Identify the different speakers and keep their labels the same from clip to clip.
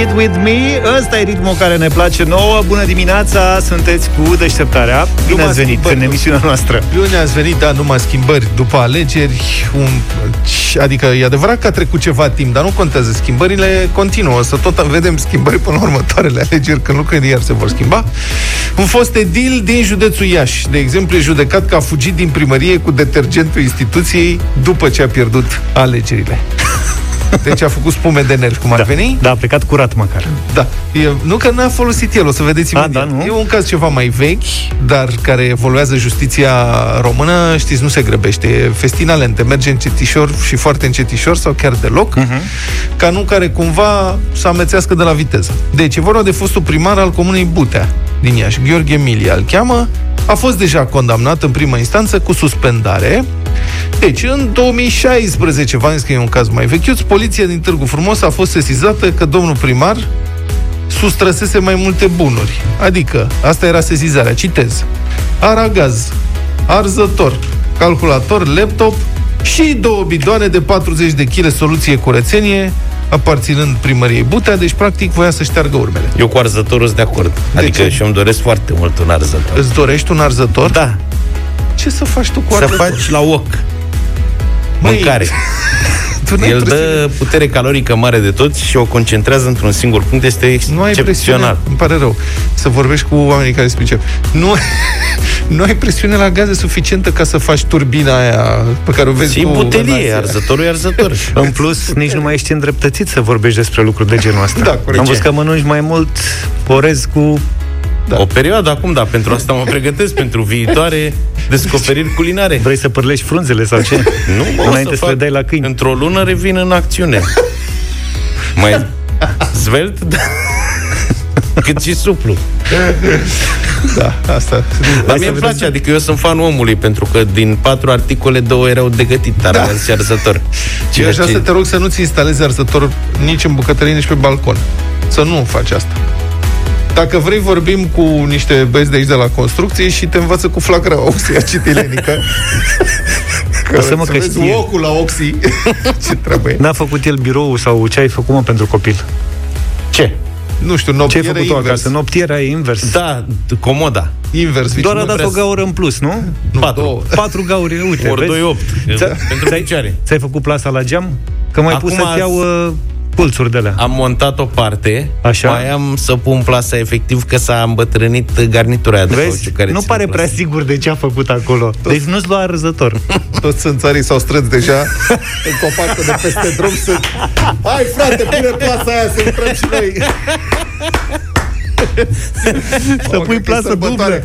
Speaker 1: It With Me. Ăsta e ritmul care ne place nouă. Bună dimineața, sunteți cu deșteptarea. Bine ați venit în emisiunea noastră.
Speaker 2: Bine ați venit, dar numai schimbări după alegeri. Un, adică e adevărat că a trecut ceva timp, dar nu contează. Schimbările continuă. Să tot vedem schimbări până la următoarele alegeri, când lucrurile iar se vor schimba. Un fost edil din județul Iași, de exemplu, e judecat că a fugit din primărie cu detergentul instituției după ce a pierdut alegerile. Deci a făcut spume de nervi, cum ar
Speaker 1: da.
Speaker 2: veni.
Speaker 1: Da, a plecat curat măcar.
Speaker 2: Da. E, nu că n-a folosit el, o să vedeți
Speaker 1: A,
Speaker 2: imediat.
Speaker 1: da, nu?
Speaker 2: E un caz ceva mai vechi, dar care evoluează justiția română, știți, nu se grăbește. E festina lente, merge încetișor și foarte încetișor sau chiar deloc, uh-huh. ca nu care cumva să amețească de la viteză. Deci e vorba de fostul primar al comunei Butea din Iași, Gheorghe Milia îl cheamă, a fost deja condamnat în primă instanță cu suspendare. Deci, în 2016, v-am zis că e un caz mai vechiuț, poliția din Târgu Frumos a fost sesizată că domnul primar sustrăsese mai multe bunuri. Adică, asta era sesizarea, citez. Aragaz, arzător, calculator, laptop și două bidoane de 40 de kg soluție curățenie, aparținând primăriei Butea, deci practic voia să șteargă urmele.
Speaker 3: Eu cu arzătorul sunt de acord.
Speaker 2: De
Speaker 3: adică
Speaker 2: ce?
Speaker 3: și îmi doresc foarte mult un arzător.
Speaker 2: Îți dorești un arzător?
Speaker 3: Da,
Speaker 2: Ce să faci tu cu
Speaker 3: să
Speaker 2: arzător?
Speaker 3: faci la oc
Speaker 2: Măi,
Speaker 3: mâncare.
Speaker 2: Tu n-ai
Speaker 3: El
Speaker 2: presiune.
Speaker 3: dă putere calorică mare de tot și o concentrează într-un singur punct. Este
Speaker 2: Nu ai presiune,
Speaker 3: excepțional.
Speaker 2: îmi pare rău să vorbești cu oamenii care se pricep. Nu, nu ai presiune la gaze suficientă ca să faci turbina aia pe care o vezi
Speaker 3: Și
Speaker 2: tu în
Speaker 3: butelie,
Speaker 2: Asia.
Speaker 3: arzătorul e arzător.
Speaker 1: În plus, nici nu mai ești îndreptățit să vorbești despre lucruri de genul ăsta.
Speaker 2: Da, corect.
Speaker 1: Am văzut că mănânci mai mult orez cu...
Speaker 2: Da.
Speaker 3: O perioadă acum, da, pentru asta mă pregătesc pentru viitoare descoperiri culinare.
Speaker 1: Vrei să părlești frunzele sau ce?
Speaker 3: Nu, mă, o
Speaker 1: Înainte să,
Speaker 3: fac.
Speaker 1: le dai la câini.
Speaker 3: Într-o lună revin în acțiune. Mai zvelt, da. cât și suplu.
Speaker 2: Da, asta.
Speaker 3: Dar mie îmi place, adică eu sunt fanul omului, pentru că din patru articole, două erau de gătit, dar da. și arzător.
Speaker 2: Eu
Speaker 3: Ceea
Speaker 2: așa
Speaker 3: ce-
Speaker 2: să te rog să nu-ți instalezi arzător nici în bucătărie, nici pe balcon. Să nu faci asta. Dacă vrei, vorbim cu niște băieți de aici de la construcție și te învață cu flacăra oxiacetilenică. că
Speaker 1: Lasă-mă
Speaker 2: îți
Speaker 1: că
Speaker 2: vezi
Speaker 1: știe.
Speaker 2: ocul la oxi. Ce treabă e?
Speaker 1: N-a făcut el birou sau ce ai făcut, mă, pentru copil?
Speaker 3: Ce?
Speaker 2: Nu știu,
Speaker 1: Ce ai
Speaker 2: noptiere
Speaker 1: făcut tu
Speaker 2: invers.
Speaker 1: acasă? Noptiera e invers.
Speaker 3: Da, comoda.
Speaker 2: Invers.
Speaker 1: Doar a
Speaker 2: nu
Speaker 1: dat
Speaker 2: prea
Speaker 1: o gaură în plus, nu?
Speaker 2: Nu,
Speaker 3: Patru.
Speaker 2: două.
Speaker 1: Patru gauri, uite,
Speaker 3: Ori
Speaker 1: vezi?
Speaker 3: 2, 8.
Speaker 1: Ți-a-
Speaker 3: Pentru
Speaker 1: ți-ai-
Speaker 3: picioare.
Speaker 1: Ți-ai făcut plasa la geam? Că mai pus
Speaker 3: Acum
Speaker 1: să-ți iau
Speaker 3: azi-
Speaker 1: uh, pulsuri de alea.
Speaker 3: Am montat o parte,
Speaker 1: Așa.
Speaker 3: mai am să pun plasa efectiv că s-a îmbătrânit garnitura aia de
Speaker 1: Vezi?
Speaker 3: cauciuc care
Speaker 1: nu
Speaker 3: ține
Speaker 1: pare
Speaker 3: plasa.
Speaker 1: prea sigur de ce a făcut acolo. Deci nu-ți lua arzător.
Speaker 2: Toți țânțarii s-au strâns deja în copacul de peste drum să... Hai, frate, pune plasa aia să lucrăm și noi.
Speaker 1: Să pui plasă dublă.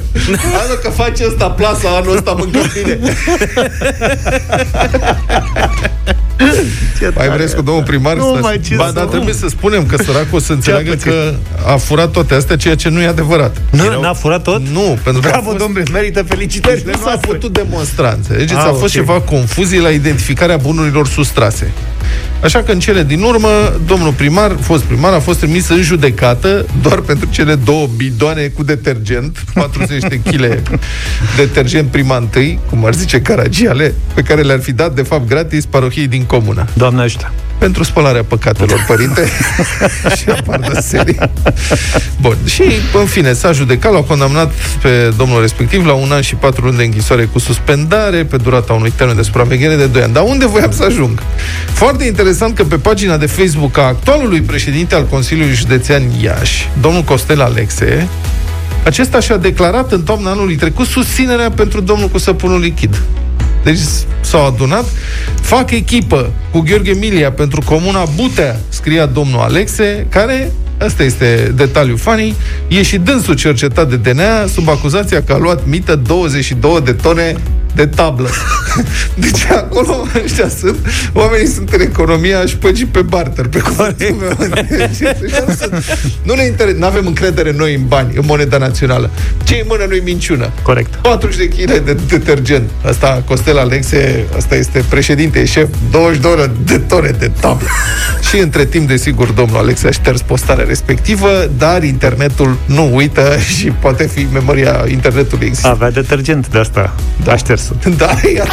Speaker 2: Anul că faci ăsta plasa, anul ăsta mâncăm bine. Mai vreți cu domnul primar?
Speaker 1: Nu
Speaker 2: să-
Speaker 1: mai, ce
Speaker 2: ba,
Speaker 1: să-
Speaker 2: dar trebuie să spunem că săracul să înțeleagă
Speaker 1: pățit?
Speaker 2: că a furat toate astea, ceea ce nu e adevărat.
Speaker 1: Nu, n-a furat tot?
Speaker 2: Nu, pentru că a
Speaker 1: Bravo,
Speaker 2: fost-
Speaker 1: domnule, merită felicitări
Speaker 2: Deci
Speaker 1: de
Speaker 2: nu s-a
Speaker 1: noastre.
Speaker 2: putut demonstra, înțelegeți?
Speaker 1: Ah,
Speaker 2: a fost
Speaker 1: ok.
Speaker 2: ceva confuzii la identificarea bunurilor sustrase. Așa că în cele din urmă, domnul primar, fost primar, a fost trimis în judecată doar pentru cele două bidoane cu detergent, 40 de kg detergent prima întâi, cum ar zice Caragiale, pe care le-ar fi dat, de fapt, gratis parohiei din comună.
Speaker 1: Doamne ajută.
Speaker 2: Pentru spălarea păcatelor, părinte. și apar de serii. Bun. Și, în fine, s-a judecat, l-au condamnat pe domnul respectiv la un an și patru luni de închisoare cu suspendare pe durata unui termen de supraveghere de 2 ani. Dar unde voiam să ajung? Foarte interesant că pe pagina de Facebook a actualului președinte al Consiliului Județean Iași, domnul Costel Alexe, acesta și-a declarat în toamna anului trecut susținerea pentru domnul cu săpunul lichid. Deci s-au adunat, fac echipă cu Gheorghe Milia pentru Comuna Butea, scria domnul Alexe, care, ăsta este detaliu funny, e și dânsul cercetat de DNA sub acuzația că a luat mită 22 de tone de tablă. Deci acolo ăștia sunt, oamenii sunt în economia șpăgii pe barter, pe cuvântul meu. Deci, ăștia nu sunt- Nu ne interesa, nu avem încredere noi în bani, în moneda națională. Ce în mână nu-i minciună.
Speaker 1: Corect.
Speaker 2: 40 de kg de detergent. Asta, Costel Alexe, asta este președinte, e șef, 22 de tone de tablă. și între timp, desigur, domnul Alexe a șters postarea respectivă, dar internetul nu uită și poate fi memoria internetului există.
Speaker 1: Avea detergent de asta. Da. A șters
Speaker 2: Da, iar...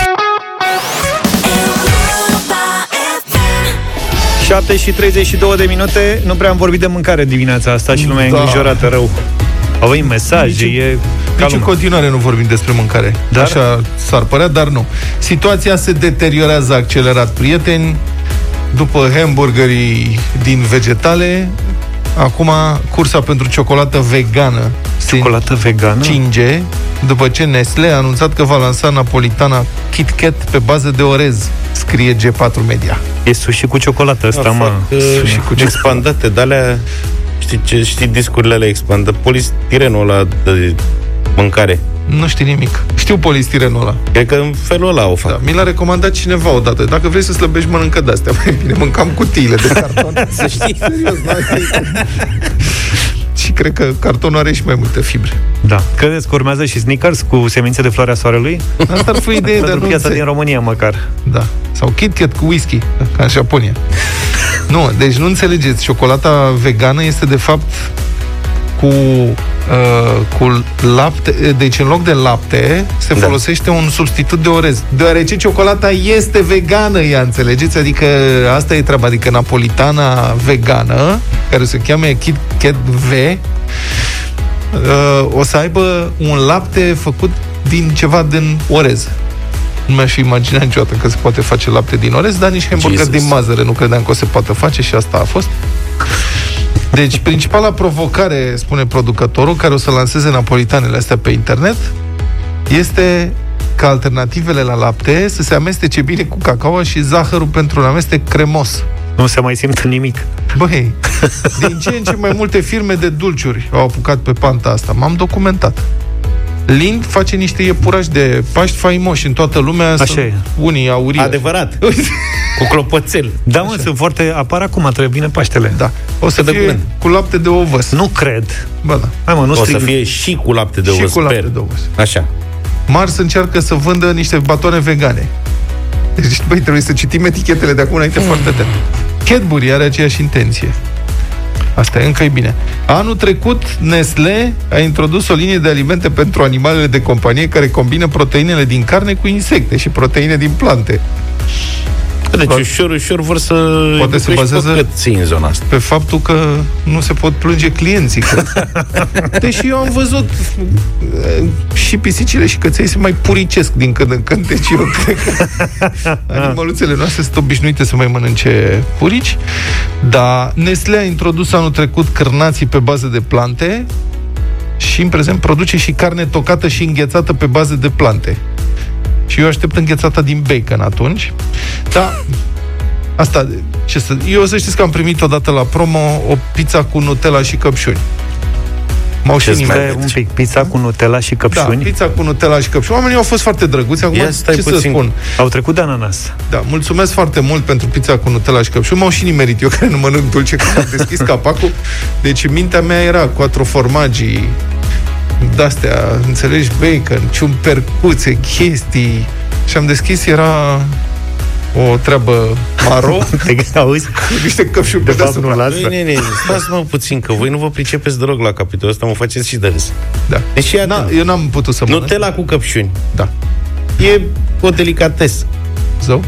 Speaker 1: 7 și 32 de minute Nu prea am vorbit de mâncare dimineața asta Și lumea e
Speaker 2: Da.
Speaker 1: îngrijorată rău Avem mesaje,
Speaker 2: Nici-
Speaker 1: e
Speaker 2: Nici
Speaker 1: ca
Speaker 2: în
Speaker 1: lumea.
Speaker 2: continuare nu vorbim despre mâncare.
Speaker 1: Dar?
Speaker 2: Așa s-ar părea, dar nu. Situația se deteriorează accelerat, prieteni. După hamburgerii din vegetale, acum cursa pentru ciocolată vegană se
Speaker 1: Ciocolată vegană?
Speaker 2: cinge după ce Nestle a anunțat că va lansa napolitana Kit Kat pe bază de orez, scrie G4 Media.
Speaker 1: E sushi cu ciocolată ăsta,
Speaker 3: Da,
Speaker 1: mă
Speaker 3: fac, uh,
Speaker 1: Sushi cu ciocolată
Speaker 3: expandate, de alea Știi, ce, știi discurile alea expandă Polistirenul ăla de mâncare
Speaker 2: Nu știu nimic. Știu polistirenul ăla.
Speaker 3: Cred că în felul ăla o fac
Speaker 2: Da, mi l-a recomandat cineva odată. Dacă vrei să slăbești, mănâncă de-astea. Mai bine, mâncam cutiile de carton.
Speaker 3: Să știi
Speaker 2: Serios, n-ai- Și cred că cartonul are și mai multe fibre.
Speaker 1: Da. Credeți că urmează și Snickers cu semințe de floarea soarelui?
Speaker 2: Asta ar fi idee, dar
Speaker 1: Pentru
Speaker 2: nu
Speaker 1: piața
Speaker 2: înțe-
Speaker 1: din România, măcar.
Speaker 2: Da. Sau Kit Kat cu whisky, ca în Japonia. nu, deci nu înțelegeți. Ciocolata vegană este de fapt cu, uh, cu lapte, deci în loc de lapte se
Speaker 3: Da.
Speaker 2: folosește un substitut de orez. Deoarece ciocolata este vegană, ea înțelegeți? Adică asta e treaba, adică napolitana vegană, care se cheamă Kit Kat V, uh, o să aibă un lapte făcut din ceva din orez. Nu mi-aș fi imaginat niciodată că se poate face lapte din orez, dar nici hamburger
Speaker 3: Jesus.
Speaker 2: din mazăre nu credeam că o se poate face și asta a fost. Deci, principala provocare, spune producătorul, care o să lanseze napolitanele astea pe internet, este ca alternativele la lapte să se amestece bine cu cacao și zahărul pentru un amestec cremos.
Speaker 1: Nu se mai simte nimic.
Speaker 2: Băi, din ce în ce mai multe firme de dulciuri au apucat pe panta asta. M-am documentat. Lind face niște iepurași de Paști faimoși în toată lumea.
Speaker 1: Așa
Speaker 2: sunt
Speaker 1: e.
Speaker 2: Unii aurii.
Speaker 3: Adevărat Cu clopoțel
Speaker 1: Da, mă, sunt foarte... Apar acum, trebuie bine Paștele.
Speaker 2: Da. O să
Speaker 3: dă
Speaker 2: fie
Speaker 3: cuvânt.
Speaker 2: cu lapte de ovăs.
Speaker 1: Nu cred.
Speaker 2: Bă, da.
Speaker 1: Hai mă, nu
Speaker 3: O să
Speaker 1: strig.
Speaker 3: fie și cu lapte de
Speaker 2: Și
Speaker 3: ovăz
Speaker 2: cu lapte
Speaker 3: sper.
Speaker 2: de ovăz.
Speaker 3: Așa
Speaker 2: Mars încearcă să vândă niște batoane vegane. Deci, băi, trebuie să citim etichetele de acum înainte foarte atent. Cadbury are aceeași intenție. Asta e, încă e bine. Anul trecut, Nestle a introdus o linie de alimente pentru animalele de companie care combină proteinele din carne cu insecte și proteine din plante.
Speaker 3: Deci
Speaker 2: Poate-
Speaker 3: ușor, ușor vor să
Speaker 2: Poate se
Speaker 3: educe și
Speaker 2: bazează-
Speaker 3: păcății în zona asta
Speaker 2: Pe faptul că nu se pot plânge clienții. Că... Deși eu am văzut uh, și pisicile și căței se mai puricesc din când în când. Deci eu cred că animăluțele noastre sunt obișnuite să mai mănânce purici. Dar Nestle a introdus anul trecut cârnații pe bază de plante și în prezent produce și carne tocată și înghețată pe bază de plante. Și eu aștept înghețata din bacon atunci. Dar Asta, ce să... Eu să știți că am primit odată la promo o pizza cu Nutella și căpșuni. M-au și
Speaker 3: Ce-ți mai
Speaker 2: nimerit.
Speaker 1: Stai un pic, pizza cu Nutella și
Speaker 2: Da,
Speaker 1: căpșuni.
Speaker 2: pizza cu Nutella și căpșuni. Oamenii au fost foarte drăguți. Acum,
Speaker 3: Ia stai
Speaker 2: ce să
Speaker 3: puțin.
Speaker 2: spun?
Speaker 1: Au trecut de ananas.
Speaker 2: Da, mulțumesc foarte mult pentru pizza cu Nutella și căpșuni. M-au și nimerit eu care nu mănânc dulce când am deschis capacul. Deci mintea mea era quattro formaggi, de-astea, înțelegi, bacon, ciumpercuțe, chestii. Și am deschis, era o treabă maro,
Speaker 1: Auzi?
Speaker 2: cu niște căpșuni pe
Speaker 1: De fapt,
Speaker 2: deasupra.
Speaker 1: nu lasă.
Speaker 3: Băi, nene, stați mă puțin, că voi nu vă pricepeți deloc la capitolul ăsta, mă faceți și de râs.
Speaker 2: Da.
Speaker 3: Deci, iată,
Speaker 2: Na, eu n-am putut să mănânc.
Speaker 3: Nutella cu căpșuni.
Speaker 2: Da.
Speaker 3: E o delicatesă.
Speaker 2: Zău?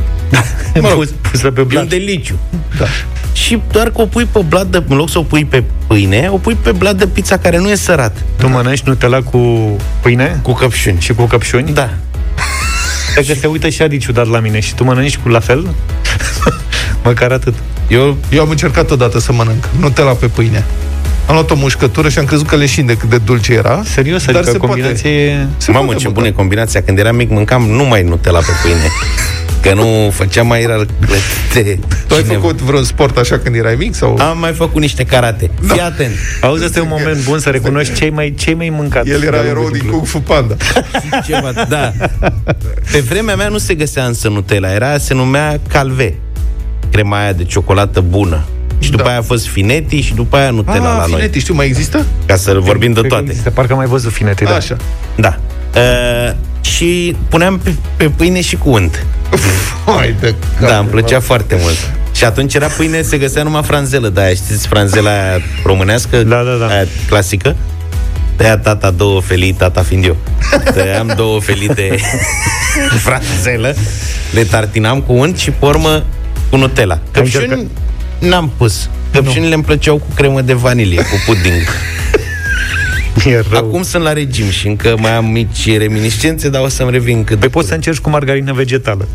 Speaker 3: Mă rog,
Speaker 1: Pus, pusă pe
Speaker 3: e un
Speaker 1: blat.
Speaker 3: deliciu.
Speaker 2: Da.
Speaker 3: Și doar că o pui pe blat de, în loc să o pui pe pâine, o pui pe blat de pizza care nu e sărat.
Speaker 1: Tu mănânci Nutella cu pâine?
Speaker 3: Cu căpșuni.
Speaker 1: Și cu căpșuni?
Speaker 3: Da.
Speaker 1: Cred că se uită și Adi ciudat la mine și tu mănânci cu la fel? Măcar atât.
Speaker 3: Eu
Speaker 2: Eu am încercat odată să mănânc Nutella pe pâine. Am luat o mușcătură și am crezut că leșin de cât de dulce era.
Speaker 1: Serios,
Speaker 2: Dar
Speaker 1: adică
Speaker 2: se
Speaker 1: combinație e...
Speaker 2: Se
Speaker 3: Mamă,
Speaker 2: poate
Speaker 3: ce
Speaker 2: mânca.
Speaker 3: bună combinația. Când eram mic, mâncam numai Nutella pe pâine. Că nu făceam mai rar clăte.
Speaker 2: Tu ai făcut vreun sport așa când erai mic? Sau?
Speaker 3: Am mai făcut niște karate. Fii atent.
Speaker 1: Auzi, ăsta e un moment bun să recunoști cei mai, cei mai mâncați.
Speaker 2: El era
Speaker 1: de-a
Speaker 2: erou
Speaker 1: lungul
Speaker 2: din
Speaker 1: timpului.
Speaker 2: Kung Fu Panda.
Speaker 3: Ceva, da. Pe vremea mea nu se găsea însă Nutella. Era, se numea calve. Crema aia de ciocolată bună. Și după
Speaker 2: Da.
Speaker 3: aia a fost Finetti și după aia Nutella
Speaker 2: ah,
Speaker 3: la noi.
Speaker 2: Finetti, știu, mai există?
Speaker 3: Ca să vorbim de
Speaker 1: Cred că
Speaker 3: toate.
Speaker 1: există, Parcă am mai văzut finete, da.
Speaker 2: Așa.
Speaker 3: Da. Uh, și puneam pe, pe pâine și cu unt.
Speaker 2: Hai de
Speaker 3: Da, îmi plăcea foarte mult. Și atunci era pâine, se găsea numai franzelă de aia, știți, franzela aia românească,
Speaker 1: Da, da, da.
Speaker 3: aia clasică. Tăia tata două felii, tata fiind eu. Tăiam două felii de franzelă, le tartinam cu unt și pe urmă cu Nutella. Căpșuni,
Speaker 1: încercat?
Speaker 3: N-am pus. Căpșunile îmi plăceau cu cremă de vanilie, cu puding.
Speaker 1: E rău.
Speaker 3: Acum sunt la regim și încă mai am mici reminiscențe, dar o să-mi revin cât
Speaker 1: Păi poți să încerci cu margarină vegetală.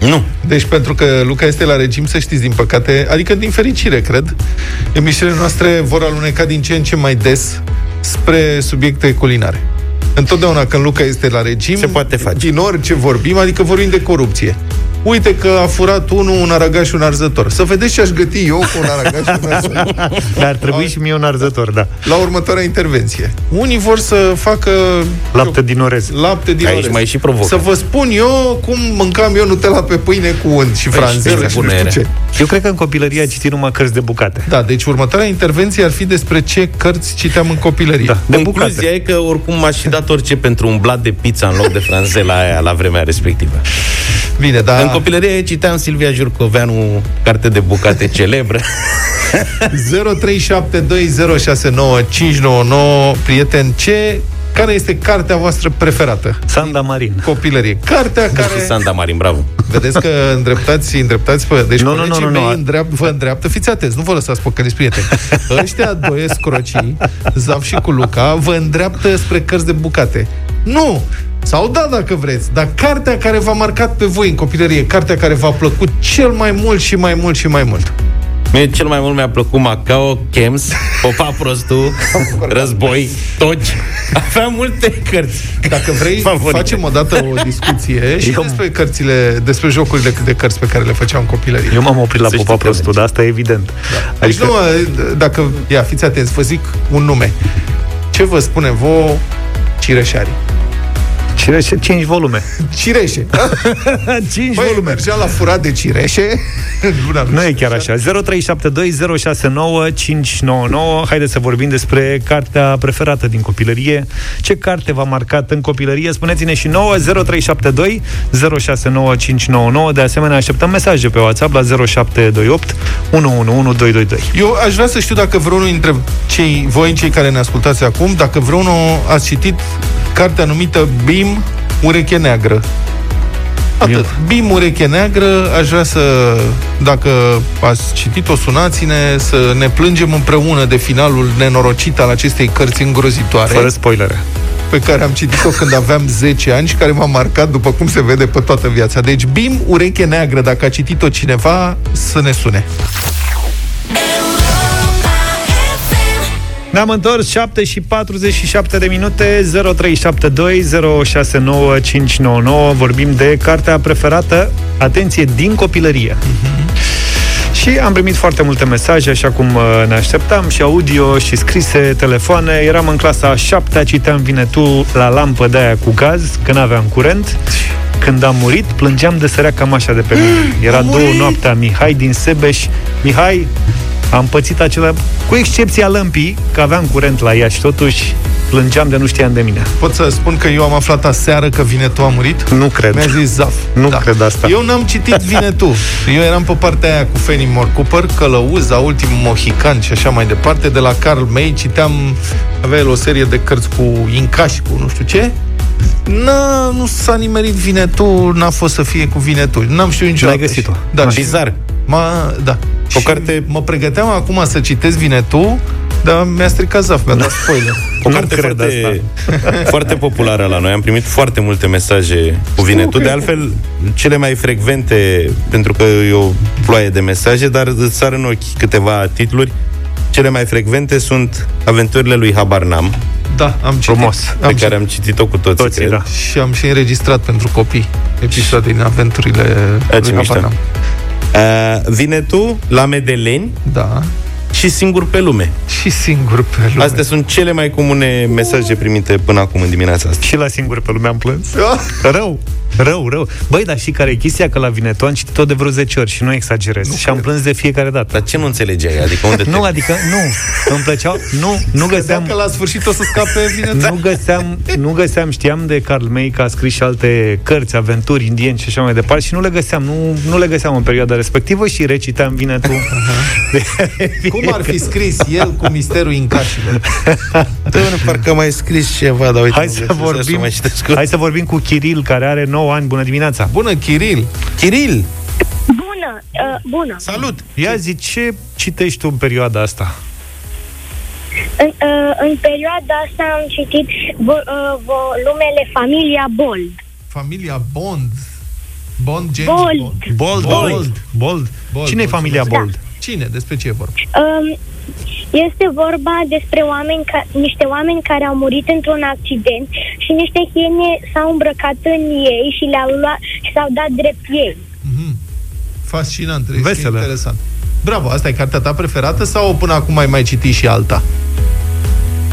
Speaker 3: Nu.
Speaker 2: Deci pentru că Luca este la regim, să știți, din păcate, adică din fericire, cred, emisiunile noastre vor aluneca din ce în ce mai des spre subiecte culinare. Întotdeauna când Luca este la regim,
Speaker 3: Se poate face.
Speaker 2: din orice vorbim, adică vorbim de corupție. Uite că a furat unul un aragaș și un arzător. Să vedeți ce aș găti eu cu un aragaș și un arzător.
Speaker 1: Dar ar trebui și mie un arzător, da.
Speaker 2: La următoarea intervenție. Unii vor să facă
Speaker 1: Lapte din orez.
Speaker 2: lapte din
Speaker 3: Aici
Speaker 2: orez.
Speaker 3: mai și provocă.
Speaker 2: Să vă spun eu cum mâncam eu Nutella pe pâine cu unt și
Speaker 3: Păi,
Speaker 2: franzelă
Speaker 3: și
Speaker 2: și nu știu
Speaker 3: bunere.
Speaker 2: ce.
Speaker 1: Eu cred că în copilărie ai citit numai cărți de bucate.
Speaker 2: Da, deci următoarea intervenție ar fi despre ce cărți citeam în copilărie.
Speaker 1: Da, de
Speaker 3: Concluzia
Speaker 1: bucate.
Speaker 3: e că oricum m-aș fi dat orice pentru un blat de pizza în loc de franzela aia la vremea respectivă.
Speaker 2: Bine, dar
Speaker 3: În copilărie citeam Silvia Jurcoveanu, carte de bucate celebră.
Speaker 2: 0372069599 prieten, ce care este cartea voastră preferată?
Speaker 1: Sanda Marin.
Speaker 2: Copilărie. Cartea care...
Speaker 3: Sanda Marin, bravo.
Speaker 2: Vedeți că îndreptați, îndreptați pe... Deci
Speaker 1: Nu, nu,
Speaker 2: colegii
Speaker 1: nu, nu,
Speaker 2: mei
Speaker 1: nu.
Speaker 2: Îndreap, vă îndreaptă, fiți atenți, nu vă lăsați păcăliți prieteni. Ăștia doi escrocii, Zaf și cu Luca, vă îndreaptă spre cărți de bucate. Nu! Sau da, dacă vreți, dar cartea care v-a marcat pe voi în copilărie, cartea care v-a plăcut cel mai mult și mai mult și mai mult.
Speaker 3: Mie cel mai mult mi-a plăcut Macao, Chems, Popa Prostu, Război, Toci. Aveam multe cărți.
Speaker 2: Dacă vrei,
Speaker 3: Favorite.
Speaker 2: facem o dată o discuție și
Speaker 1: Eu-
Speaker 2: despre cărțile, despre jocurile de cărți pe care le făceam în copilărie.
Speaker 1: Eu m-am oprit la
Speaker 3: Să
Speaker 1: Popa
Speaker 3: știi că
Speaker 1: Prostu, dar asta e evident.
Speaker 2: Deci
Speaker 1: Adică,
Speaker 2: nu, dacă, ia, fiți atenți, vă zic un nume. Ce vă spune vouă Cireșari?
Speaker 1: Cireșe, 5 volume.
Speaker 2: Cireșe.
Speaker 1: 5
Speaker 2: Băi,
Speaker 1: volume.
Speaker 2: mergea la furat de cireșe în luna
Speaker 1: Nu e chiar așa. 0372069599. Haideți să vorbim despre cartea preferată din copilărie. Ce carte v-a marcat în copilărie? Spuneți-ne și nouă 0372 069599. De asemenea, așteptăm mesaje pe WhatsApp la 0728 111222.
Speaker 2: Eu aș vrea să știu dacă vreunul dintre cei, voi cei care ne ascultați acum, dacă vreunul ați citit cartea numită Bim, ureche neagră. Atât.
Speaker 1: Eu.
Speaker 2: Bim, ureche neagră, aș vrea să, dacă ați citit-o, sunați-ne, să ne plângem împreună de finalul nenorocit al acestei cărți îngrozitoare.
Speaker 1: Fără spoilere.
Speaker 2: pe care am citit-o când aveam 10 ani și care m-a marcat după cum se vede pe toată viața. Deci BIM, ureche neagră, dacă a citit-o cineva, să ne sune.
Speaker 1: Ne-am întors 7 și 47 de minute 0372 069599 Vorbim de cartea preferată Atenție, din copilărie Și am primit foarte multe mesaje, așa cum uh, ne așteptam, și audio, și scrise, telefoane. Eram în clasa a șaptea, citeam Vinetu la lampă de aia cu gaz, când aveam curent. Când am murit, plângeam de sărea cam așa de pe mine. Era două noaptea, Mihai din Sebeș. Mihai, am pățit acela, cu excepția lămpii, că aveam curent la ea și totuși plângeam de nu știam de mine.
Speaker 2: Pot să spun că eu am aflat aseară că Vinetu a murit?
Speaker 1: Nu cred.
Speaker 2: Mi-a zis Zaf.
Speaker 1: Nu cred asta.
Speaker 2: Eu n-am citit Vinetu. Eu eram pe partea aia cu Fenimore Cooper, Călăuza, Ultimul Mohican și așa mai departe. De la Carl May citeam, avea el o serie de cărți cu Incași, cu nu știu ce. N-a, nu s-a nimerit Vinetu, n-a fost să fie cu Vinetu. N-am știut niciodată.
Speaker 1: N-ai găsit-o.
Speaker 2: Da, și
Speaker 3: Bizar.
Speaker 2: Ma, da.
Speaker 3: O
Speaker 2: și
Speaker 3: carte-
Speaker 2: mă pregăteam acum să citesc Vinetu, dar mi-a stricat Zaf, mi-a dat spoiler.
Speaker 3: O
Speaker 1: Nu
Speaker 3: carte
Speaker 1: cred
Speaker 3: foarte, foarte populară la noi. Am primit foarte multe mesaje cu Vinetu. De altfel, cele mai frecvente, pentru că e o ploaie de mesaje, dar îți sar în ochi câteva titluri. Cele mai frecvente sunt Aventurile lui Habarnam,
Speaker 2: Da, am citit.
Speaker 1: Frumos.
Speaker 3: pe
Speaker 2: Am
Speaker 3: care am citit-o cu toții,
Speaker 1: Toții,
Speaker 3: cred.
Speaker 1: da.
Speaker 2: Și am și înregistrat pentru copii episoade din aventurile
Speaker 3: ce
Speaker 2: lui
Speaker 3: mișto.
Speaker 2: Habar n-am.
Speaker 3: Uh, Vinetu, La Medeleni
Speaker 2: Da.
Speaker 3: și Singur pe lume.
Speaker 2: Și singur pe lume.
Speaker 3: Astea sunt cele mai comune mesaje primite până acum în dimineața asta.
Speaker 1: Și la singur pe lume am plâns.
Speaker 2: Ah!
Speaker 1: Rău, rău, rău. Băi, dar și care e chestia? Că la Vinetu am citit-o de vreo 10 ori și nu exagerez. Nu și am plâns de fiecare dată.
Speaker 3: Dar ce nu înțelegeai? Adică unde te...
Speaker 1: Nu, adică, nu. Îmi plăceau, nu, nu găseam...
Speaker 2: Dacă la sfârșit o să scape Vinetu.
Speaker 1: Nu găseam, nu găseam, știam de Carl May că a scris și alte cărți, aventuri indieni și așa mai departe și nu le găseam, nu, nu le găseam în perioada respectivă și reciteam Vinetu.
Speaker 2: Cum ar fi scris el cu misterul incașilor?
Speaker 3: Doamne, parcă am mai scris ceva, dar uite,
Speaker 1: Hai
Speaker 3: nu
Speaker 1: să
Speaker 3: găsesc,
Speaker 1: vorbim,
Speaker 3: mai citesc.
Speaker 1: hai să vorbim cu Chiril, care are 9 ani. Bună dimineața!
Speaker 2: Bună, Chiril!
Speaker 3: Chiril!
Speaker 4: Bună! uh, bună.
Speaker 3: Salut!
Speaker 1: Ia zi, ce citești tu în perioada asta?
Speaker 4: În, uh, în perioada asta am citit vo, uh, volumele Familia Bold.
Speaker 2: Familia Bond. Bond, James
Speaker 4: Bold.
Speaker 2: Bond.
Speaker 1: Bold,
Speaker 2: Bold.
Speaker 1: Bold. Bold.
Speaker 2: Bold,
Speaker 1: Cine e
Speaker 2: mulțumesc.
Speaker 1: familia Bold?
Speaker 2: Cine? Despre ce e vorba?
Speaker 4: Um, este vorba despre oameni ca, niște oameni care au murit într-un accident și niște hiene s-au îmbrăcat în ei și le-au luat și s-au dat drept ei.
Speaker 2: Mhm. Fascinant, este
Speaker 1: Veselă.
Speaker 2: interesant. Bravo, asta e cartea ta preferată sau până acum ai mai citit și alta?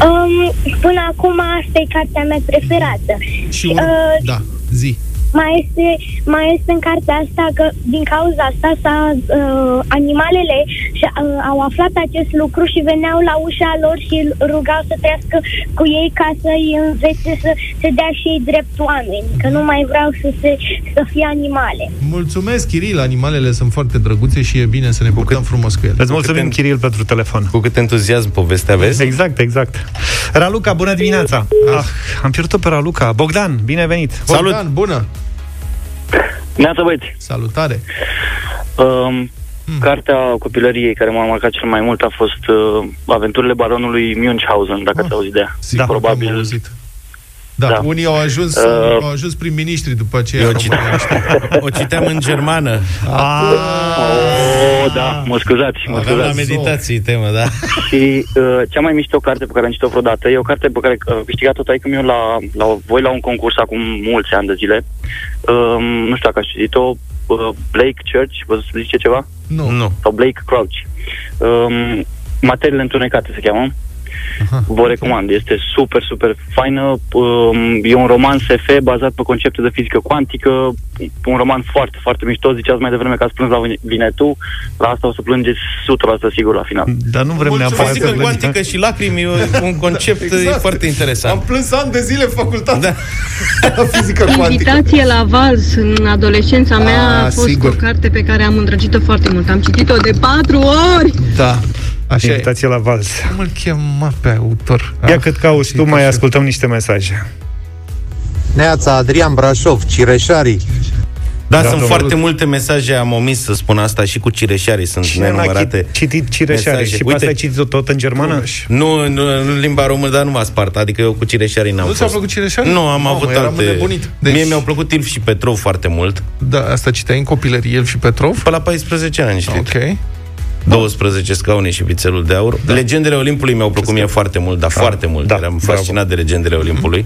Speaker 4: Um, până acum asta e cartea mea preferată.
Speaker 2: Și un...
Speaker 4: Uh,
Speaker 2: Da, zi.
Speaker 4: Mai este, mai este în cartea asta că din cauza asta s-a, uh, animalele și, uh, au aflat acest lucru și veneau la ușa lor și îl rugau să trăiască cu ei ca să-i învețe să se dea și ei drept oameni, că nu mai vreau să, se, să fie animale.
Speaker 2: Mulțumesc, Chiril, animalele sunt foarte drăguțe și e bine să ne purtăm frumos cu ele.
Speaker 1: Îți mulțumim,
Speaker 3: cât-
Speaker 1: Chiril, pentru telefon.
Speaker 3: Cu cât entuziasm povestea, vezi?
Speaker 1: Exact, exact. Raluca, bună dimineața! Ah, am pierdut pe Raluca. Bogdan, bine venit!
Speaker 3: Salut!
Speaker 2: Bogdan, bună!
Speaker 5: Neața băieți,
Speaker 2: Salutare!
Speaker 5: um, cartea copilăriei care m-a marcat cel mai mult a fost uh, Aventurile baronului Munchausen, dacă
Speaker 2: Ah.
Speaker 5: ați auzit de ea.
Speaker 2: Sigur
Speaker 1: Da.
Speaker 2: că
Speaker 5: Probabil.
Speaker 2: Am auzit. Da,
Speaker 5: Da.
Speaker 2: unii au ajuns,
Speaker 5: Uh,
Speaker 2: au ajuns prim-ministri după aceea.
Speaker 3: Eu
Speaker 2: în
Speaker 3: cit-
Speaker 2: România, știi?
Speaker 3: O citeam în germană.
Speaker 1: Ah,
Speaker 5: Oh, da, mă scuzați, mă
Speaker 3: Aveam la
Speaker 5: scuzați.
Speaker 3: meditații temă, da.
Speaker 5: Și uh, cea mai mișto carte pe care am citit-o vreodată e o carte pe care uh, a câștigat-o taică meu la, la voi la un concurs acum mulți ani de zile. Um, nu știu dacă ați citit-o, uh, Blake Church, vă zice ceva?
Speaker 2: Nu.
Speaker 3: Nu.
Speaker 5: Sau Blake Crouch. Um, Materiile întunecate se cheamă.
Speaker 2: Aha.
Speaker 5: Vă recomand, este super, super faină. Um, e un roman SF bazat pe concepte de fizică cuantică, un roman foarte, foarte mișto. Ziceați mai devreme că ați plâns la Vinetu, la asta o să plângeți 100% sigur la final.
Speaker 1: dar nu vrem
Speaker 2: Mulțumesc,
Speaker 1: neapărat să
Speaker 3: Fizică
Speaker 1: plângem.
Speaker 3: cuantică și lacrimi e un concept
Speaker 2: Exact.
Speaker 3: foarte
Speaker 2: Am
Speaker 3: interesant.
Speaker 2: plâns ani de zile în facultate
Speaker 3: Da.
Speaker 2: la fizică cuantică.
Speaker 6: Invitație la vals în adolescența mea
Speaker 2: Ah,
Speaker 6: a fost
Speaker 2: sigur.
Speaker 6: o carte pe care am îndrăgit-o foarte mult. Am citit-o de patru ori.
Speaker 2: Da, așa e.
Speaker 1: Invitație la vals.
Speaker 2: Cum îl chema pe autor?
Speaker 1: Ia
Speaker 2: Ah,
Speaker 1: cât cauți
Speaker 2: și
Speaker 1: tu, mai
Speaker 2: așa.
Speaker 1: ascultăm niște mesaje.
Speaker 7: Neața, Adrian Brașov, Cireșarii.
Speaker 3: Da,
Speaker 1: Da,
Speaker 3: sunt
Speaker 1: domnule.
Speaker 3: foarte multe mesaje, am omis să spun asta și cu cireșarii sunt
Speaker 1: Cine n-a
Speaker 3: nenumărate.
Speaker 1: chi- citit Cireșare
Speaker 3: mesaje.
Speaker 1: și pe
Speaker 3: Uite,
Speaker 1: asta ai citit-o tot în germană?
Speaker 2: Ureș.
Speaker 3: Nu, nu, în limba română, dar nu m-a spart. Adică eu cu cireșarii n-am
Speaker 2: Nu ți-au
Speaker 3: fost.
Speaker 2: plăcut Cireșarii?
Speaker 3: Nu, am
Speaker 2: Mamă,
Speaker 3: avut
Speaker 2: eram
Speaker 3: alte...
Speaker 2: înnebunit. Deci-
Speaker 3: Mie mi-au plăcut Ilf și Petrov foarte mult.
Speaker 2: Da, asta citeai în copilărie, el și Petrov?
Speaker 3: Pe la 14 ani, știi.
Speaker 2: Ok.
Speaker 3: 12 scaune și vițelul de aur. Da. Legendele Olimpului mi-au plăcut mie foarte mult, dar foarte mult.
Speaker 1: da,
Speaker 3: Eram
Speaker 1: bravo.
Speaker 3: fascinat de legendele Olimpului.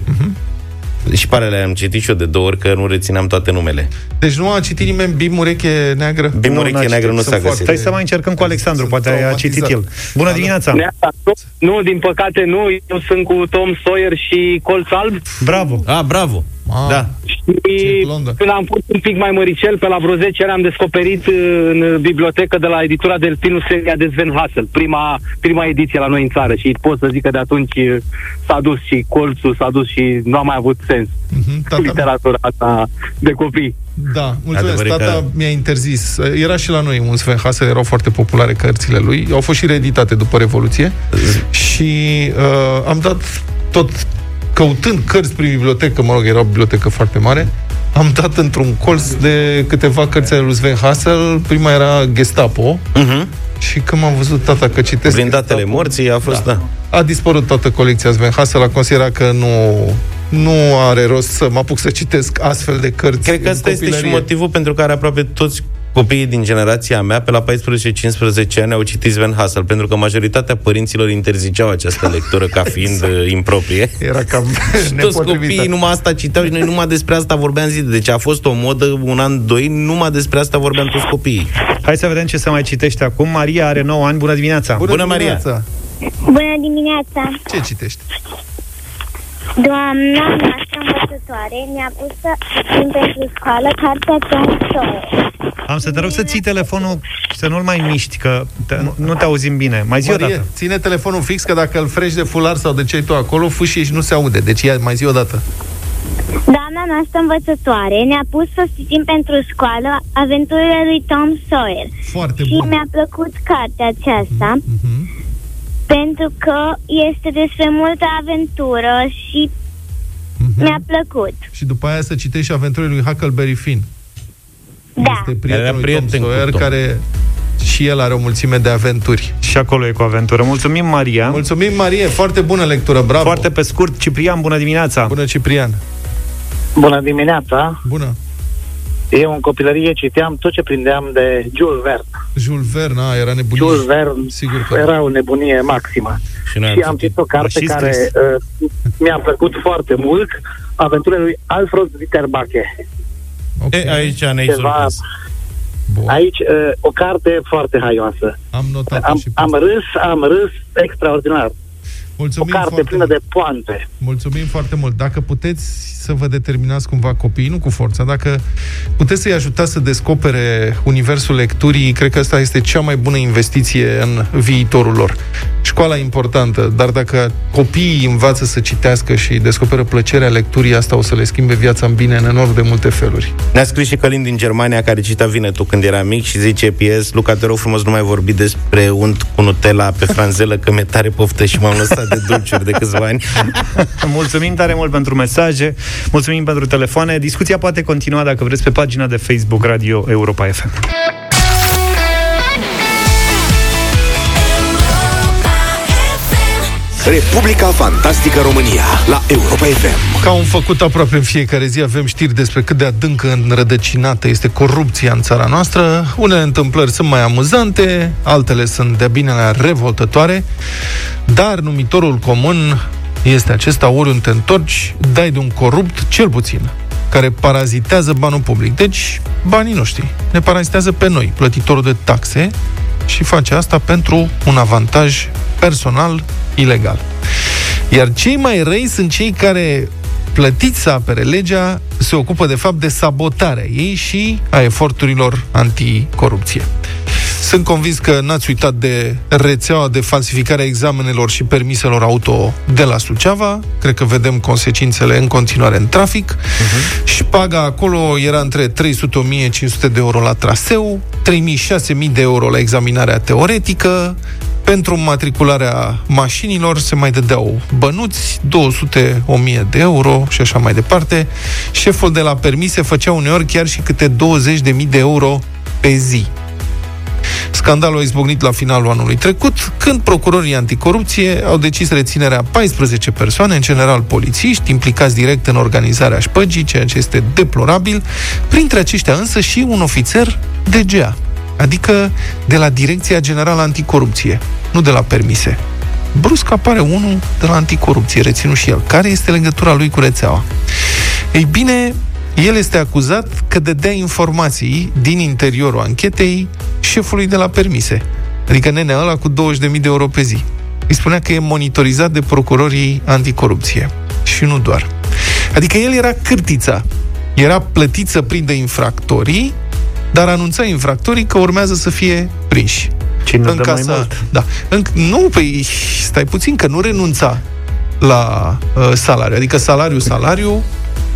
Speaker 3: Și parele am citit și eu de două ori că nu rețineam toate numele.
Speaker 2: Deci nu a citit nimeni Bim Ureche Neagră?
Speaker 3: Bim
Speaker 1: Nu,
Speaker 3: Ureche
Speaker 1: n-a
Speaker 3: Neagră
Speaker 1: citit.
Speaker 3: nu
Speaker 2: Sunt
Speaker 3: s-a
Speaker 2: foarte-
Speaker 3: găsit.
Speaker 1: Stai să mai încercăm cu Alexandru,
Speaker 2: Sunt
Speaker 1: poate a citit el.
Speaker 2: traumatizat.
Speaker 1: Bună dimineața!
Speaker 8: Neața, nu, nu, din păcate nu, eu sunt cu Tom Sawyer și Colț Alb
Speaker 1: Bravo!
Speaker 3: Ah, bravo!
Speaker 2: Ah.
Speaker 3: Da.
Speaker 8: și
Speaker 2: blondă.
Speaker 8: când am fost un pic mai măricel, pe la vreo 10 ani am descoperit uh, în bibliotecă de la editura Delfinul seria de Sven Hassel, prima, prima ediție la noi în țară și pot să zic că de atunci uh, s-a dus și colțul, s-a dus și nu a mai avut sens
Speaker 2: Mhm, tata,
Speaker 8: literatura asta de copii.
Speaker 2: da, mulțumesc.
Speaker 3: Adevărat
Speaker 2: Tata
Speaker 3: că-
Speaker 2: mi-a interzis. Era și la noi un Sven Hassel, erau foarte populare cărțile lui. Au fost și reeditate după Revoluție. și uh, am dat tot căutând cărți prin bibliotecă, mă rog, era o bibliotecă foarte mare, am dat într-un colț de câteva cărți ale lui Sven Hassel. Prima era Gestapo.
Speaker 3: Uh-huh.
Speaker 2: Și când m-am văzut tata că citesc
Speaker 3: Blindatele
Speaker 2: Gestapo,
Speaker 3: morții a fost, da.
Speaker 2: a dispărut toată colecția Sven Hassel, a considerat că nu, nu are rost să mă apuc să citesc astfel de cărți
Speaker 3: Cred că
Speaker 2: în
Speaker 3: asta este și
Speaker 2: copilărie.
Speaker 3: motivul pentru care aproape toți copiii din generația mea, pe la 14-15 ani, au citit Sven Hassel, pentru că majoritatea părinților interziceau această lectură ca fiind uh, improprie.
Speaker 2: Era cam
Speaker 3: Și toți
Speaker 2: nepotrivită.
Speaker 3: copiii numai asta citeau și noi numai despre asta vorbeam zi. Deci a fost o modă, un an, doi, numai despre asta vorbeam toți copiii.
Speaker 1: Hai să vedem ce se mai citește acum. Maria are 9 ani. Bună dimineața!
Speaker 2: Bună,
Speaker 3: Bună, Maria!
Speaker 2: dimineața!
Speaker 4: Bună dimineața!
Speaker 2: Ce citești?
Speaker 4: Doamna noastră învățătoare ne-a pus să citim pentru școală cartea Tom Sawyer.
Speaker 1: Am să te rog să ții telefonul, să nu-l mai miști, că te, nu te auzim bine. Mai zi o
Speaker 2: Marie,
Speaker 1: dată.
Speaker 2: ține telefonul fix, că dacă îl frești de fular sau de ce ai tu acolo, fâșie și nu se aude. Deci ia, mai zi o dată.
Speaker 4: Doamna noastră învățătoare ne-a pus să citim pentru școală aventurile lui Tom Sawyer.
Speaker 2: Foarte
Speaker 4: Și
Speaker 2: bun.
Speaker 4: mi-a plăcut cartea aceasta
Speaker 2: Mhm.
Speaker 4: pentru că este despre multă aventură și
Speaker 2: Mhm.
Speaker 4: mi-a plăcut.
Speaker 2: Și după aia să citești și aventurile lui Huckleberry Finn.
Speaker 4: Da.
Speaker 2: Este prietenul
Speaker 3: Era
Speaker 2: lui
Speaker 3: prieten
Speaker 2: Tom
Speaker 3: cu
Speaker 2: Sawyer,
Speaker 3: Tom.
Speaker 2: care și el are o mulțime de aventuri.
Speaker 1: Și acolo e cu aventură. Mulțumim, Maria.
Speaker 2: Mulțumim, Marie, foarte bună lectură, bravo!
Speaker 1: Foarte pe scurt, Ciprian, bună dimineața.
Speaker 2: Bună, Ciprian!
Speaker 9: Bună dimineața!
Speaker 2: Bună!
Speaker 9: Eu în copilărie citeam tot ce prindeam de Jules Verne.
Speaker 2: Jules Verne, a, era nebunie.
Speaker 9: Jules Verne
Speaker 2: Sigur că
Speaker 9: era o nebunie maximă.
Speaker 3: Și noi
Speaker 9: Și
Speaker 3: am
Speaker 9: am
Speaker 3: citit.
Speaker 9: citit o carte
Speaker 1: Și
Speaker 9: care
Speaker 1: scris.
Speaker 9: uh, mi-a plăcut foarte mult, aventurile lui Alfred Zitterbacke.
Speaker 2: Ok.
Speaker 3: E, aici ne-ai
Speaker 9: Ceva-
Speaker 3: surprins.
Speaker 2: Bun.
Speaker 9: Aici, uh, o carte foarte haioasă.
Speaker 2: Am notat
Speaker 9: Am,
Speaker 2: și pe
Speaker 9: am râs, am râs extraordinar. O
Speaker 2: Mulțumim
Speaker 9: carte
Speaker 2: foarte
Speaker 9: plină
Speaker 2: mult.
Speaker 9: de poante.
Speaker 2: Mulțumim foarte mult. Dacă puteți să vă determinați cumva copiii, nu cu forța, dacă puteți să-i ajutați să descopere universul lecturii, cred că asta este cea mai bună investiție în viitorul lor. Școala e importantă, dar dacă copiii învață să citească și descoperă plăcerea lecturii, asta o să le schimbe viața în bine în enorm de multe feluri.
Speaker 3: Ne-a scris și Călin din Germania care cita Vine tu când era mic și zice PS, Luca, te rog frumos nu mai vorbi despre unt cu Nutella pe franzelă că mi-e tare poftă și m-am lăsat de dulciuri de câțiva ani.
Speaker 1: Mulțumim tare mult pentru mesaje, mulțumim pentru telefoane. Discuția poate continua dacă vreți pe pagina de Facebook Radio Europa FM.
Speaker 10: Republica Fantastică România la Europa FM.
Speaker 2: Ca am făcut aproape în fiecare zi, avem știri despre cât de adâncă înrădăcinată este corupția în țara noastră. Unele întâmplări sunt mai amuzante, altele sunt de-a binelea revoltătoare, dar numitorul comun este acesta, oriunde te întorci, dai de un corupt, cel puțin, care parazitează banul public. Deci, banii noștri ne parazitează pe noi, plătitorul de taxe, și face asta pentru un avantaj personal ilegal. Iar cei mai răi sunt cei care plătiți să apere legea, se ocupă de fapt de sabotarea ei și a eforturilor anticorupție. Sunt convins că n-ați uitat de rețeaua de falsificare a examenelor și permiselor auto de la Suceava. Cred că vedem consecințele în continuare în trafic. Uh-huh. Și paga acolo era între 300-1500 de euro la traseu, 3000-6000 de euro la examinarea teoretică, pentru matricularea mașinilor se mai dădeau bănuți, 200, 1000 de euro și așa mai departe. Șeful de la permise făcea uneori chiar și câte 20.000 de euro pe zi. Scandalul a izbucnit la finalul anului trecut, când procurorii anticorupție au decis reținerea 14 persoane, în general polițiști, implicați direct în organizarea șpăgii, ceea ce este deplorabil, printre aceștia însă și un ofițer DGA, adică de la Direcția Generală Anticorupție, nu de la permise. Brusc apare unul de la anticorupție, reținut și el. Care este legătura lui cu rețeaua? Ei bine, el este acuzat că dădea informații din interiorul anchetei șefului de la permise. Adică nenea ăla cu 20.000 de euro pe zi. Îi spunea că e monitorizat de procurorii anticorupție. Și nu doar. Adică el era cârtița. Era plătit să prindă infractorii, dar anunța infractorii că urmează să fie prinși.
Speaker 1: Cine dă mai mult?
Speaker 2: Da. În, nu, păi, stai puțin, că nu renunța la uh, salariu. Adică salariu, salariu,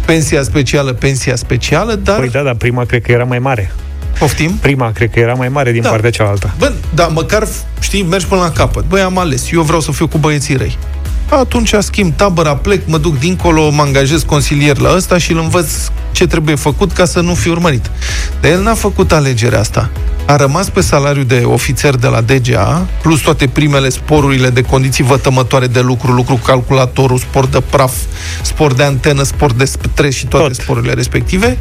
Speaker 2: pensia specială, pensia specială, dar...
Speaker 1: Păi da, dar prima cred că era mai mare.
Speaker 2: Poftim?
Speaker 1: Prima cred că era mai mare din
Speaker 2: Da.
Speaker 1: partea cealaltă.
Speaker 2: Bă, da, măcar, știi, mergi până la capăt. Băi, am ales, eu vreau să fiu cu băieții răi. Atunci schimb tabăra, plec, mă duc dincolo, mă angajez consilier la ăsta și îl învăț ce trebuie făcut ca să nu fiu urmărit. Dar el n-a făcut alegerea asta. A rămas pe salariu de ofițer de la DGA, plus toate primele sporurile de condiții vătămătoare de lucru, lucru cu calculatorul, spor de praf, spor de antenă, spor de stres și toate
Speaker 1: Tot.
Speaker 2: sporurile respective,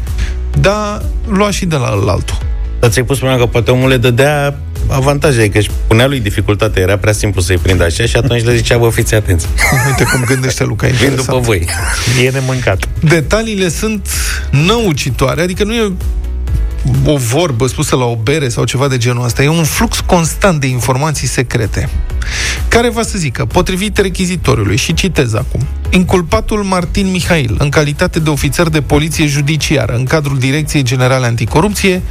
Speaker 2: dar lua și de la altul.
Speaker 3: Dar ți-ai pus problema că poate omul le dădea avantaje, că își punea lui dificultate, era prea simplu să-i prindă așa și atunci le zicea, bă, fiți atenți,
Speaker 2: Uite cum gândește Luca,
Speaker 3: vin
Speaker 2: interesant.
Speaker 3: după voi.
Speaker 1: E nemâncat.
Speaker 2: Detaliile sunt năucitoare, adică nu e o vorbă spusă la o bere sau ceva de genul ăsta. E un flux constant de informații secrete. Care va să zică, potrivit rechizitoriului, și citez acum, inculpatul Martin Mihail, în calitate de ofițer de poliție judiciară în cadrul Direcției Generale Anticorupție,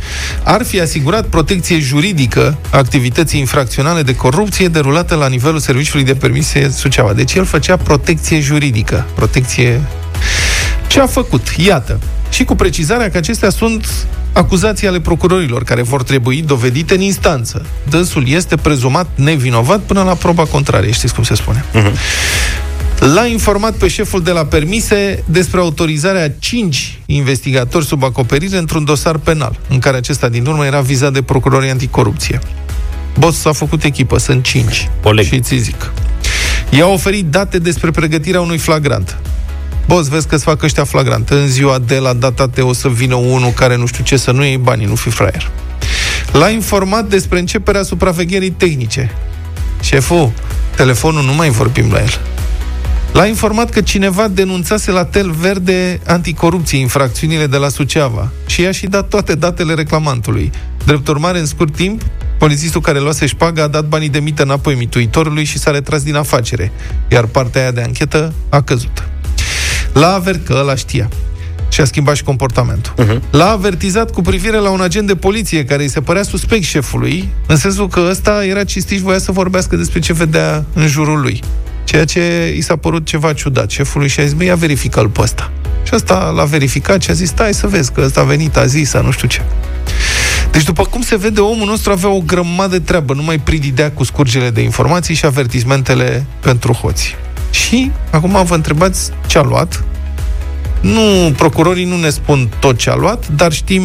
Speaker 2: ar fi asigurat protecție juridică activității infracționale de corupție derulată la nivelul Serviciului de Permise Suceava. Deci el făcea protecție juridică, protecție ce a făcut? Iată. Și cu precizarea că acestea sunt acuzații ale procurorilor care vor trebui dovedite în instanță. Dânsul este prezumat nevinovat până la proba contrarie, știți cum se spune. L-a informat pe șeful de la permise despre autorizarea 5 investigatori sub acoperire într-un dosar penal, în care acesta din urmă era vizat de procurorii anticorupție. Boss a făcut echipă, sunt 5.
Speaker 3: Oleg.
Speaker 2: Și ți zic. I-a oferit date despre pregătirea unui flagrant. Boss, vezi că-ți fac ăștia flagrant. În ziua de la data te o să vină unul care nu știu ce să nu iei banii, nu fi fraier. L-a informat despre începerea supravegherii tehnice. Șeful, telefonul nu mai vorbim la el. L-a informat că cineva denunțase la Tel Verde anticorupție infracțiunile de la Suceava și i-a și dat toate datele reclamantului. Drept urmare, în scurt timp, polițistul care luase șpaga a dat banii de mită înapoi mituitorului și s-a retras din afacere, iar partea aia de anchetă a căzut. L-a avert că ăla știa și a schimbat și comportamentul. Uh-huh. L-a avertizat cu privire la un agent de poliție care îi se părea suspect șefului, în sensul că ăsta era cistit și voia să vorbească despre ce vedea în jurul lui. Ceea ce i s-a părut ceva ciudat șefului și a zis, băi, ia verifică-l pe ăsta. Și ăsta l-a verificat și a zis, stai să vezi că ăsta a venit, a zis, a nu știu ce. Deci, după cum se vede, omul nostru avea o grămadă de treabă, nu mai prididea cu scurgele de informații și avertismentele pentru hoți. Și, acum vă întrebați ce a luat, nu, procurorii nu ne spun tot ce a luat, dar știm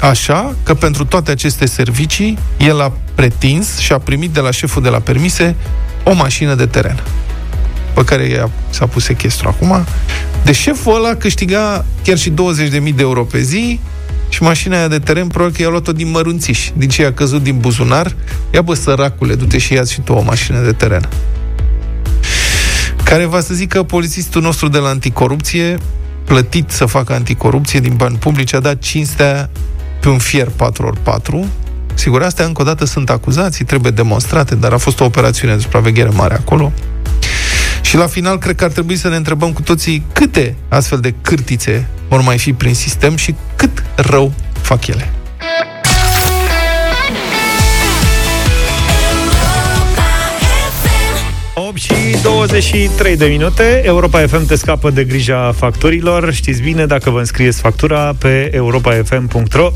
Speaker 2: așa că pentru toate aceste servicii el a pretins și a primit de la șeful de la permise o mașină de teren pe care i-a, s-a pus sechestru acum. De șeful ăla câștiga chiar și 20.000 de euro pe zi și mașina aia de teren probabil că i-a luat-o din mărunțiș, din ce a căzut din buzunar. Ia bă, săracule, du-te și ia și tu o mașină de teren. Care va să zică polițistul nostru de la anticorupție plătit să facă anticorupție din bani publici, a dat cinstea pe un fier 4x4. Sigur, astea încă o dată sunt acuzații, trebuie demonstrate, dar a fost o operațiune de supraveghere mare acolo. Și la final, cred că ar trebui să ne întrebăm cu toții câte astfel de cârtițe vor mai fi prin sistem și cât rău fac ele.
Speaker 1: și 23 de minute. Europa FM te scapă de grija facturilor. Știți bine, dacă vă înscrieți factura pe europafm.ro,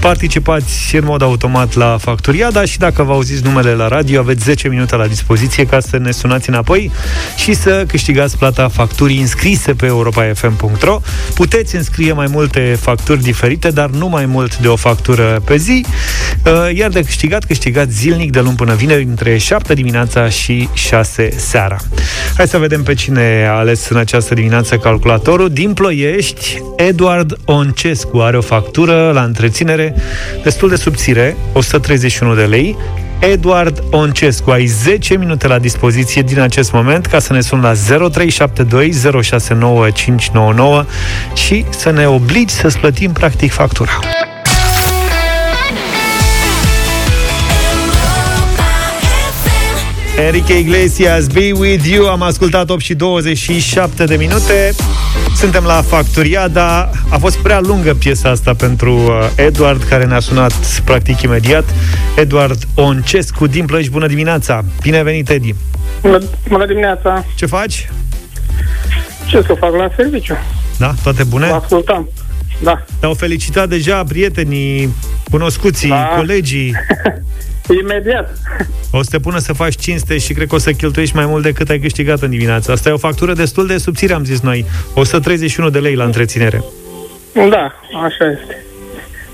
Speaker 1: participați în mod automat la facturiada și dacă vă auziți numele la radio, aveți 10 minute la dispoziție ca să ne sunați înapoi și să câștigați plata facturii înscrise pe europafm.ro. Puteți înscrie mai multe facturi diferite, dar nu mai mult de o factură pe zi, uh, iar de câștigat, câștigați zilnic de luni până vineri între 7 dimineața și 6 seara. Hai să vedem pe cine a ales în această dimineață calculatorul. Din Ploiești, Eduard Oncescu are o factură la întreținere destul de subțire, 131 de lei. Eduard Oncescu, ai 10 minute la dispoziție din acest moment ca să ne sun la 0372 069599 și să ne obligi să-ți plătim practic factura. Enrique Iglesias, Be With You. Am ascultat 8 și 27 de minute. Suntem la Facturiada. A fost prea lungă piesa asta pentru uh, Eduard Care ne-a sunat practic imediat. Eduard Oncescu din Plăși Bună dimineața, bine venit Edi!
Speaker 11: Bună, bună dimineața!
Speaker 1: Ce faci?
Speaker 11: Ce să fac? La serviciu.
Speaker 1: Da, toate bune?
Speaker 11: Vă ascultam. Da.
Speaker 1: Te-au felicitat deja prietenii, cunoscuții, da. colegii
Speaker 11: Imediat.
Speaker 1: O să te pună să faci cinste și cred că o să cheltuiești mai mult decât ai câștigat în dimineața. Asta e o factură destul de subțire, am zis noi. 131 de lei la întreținere.
Speaker 11: Da, așa este.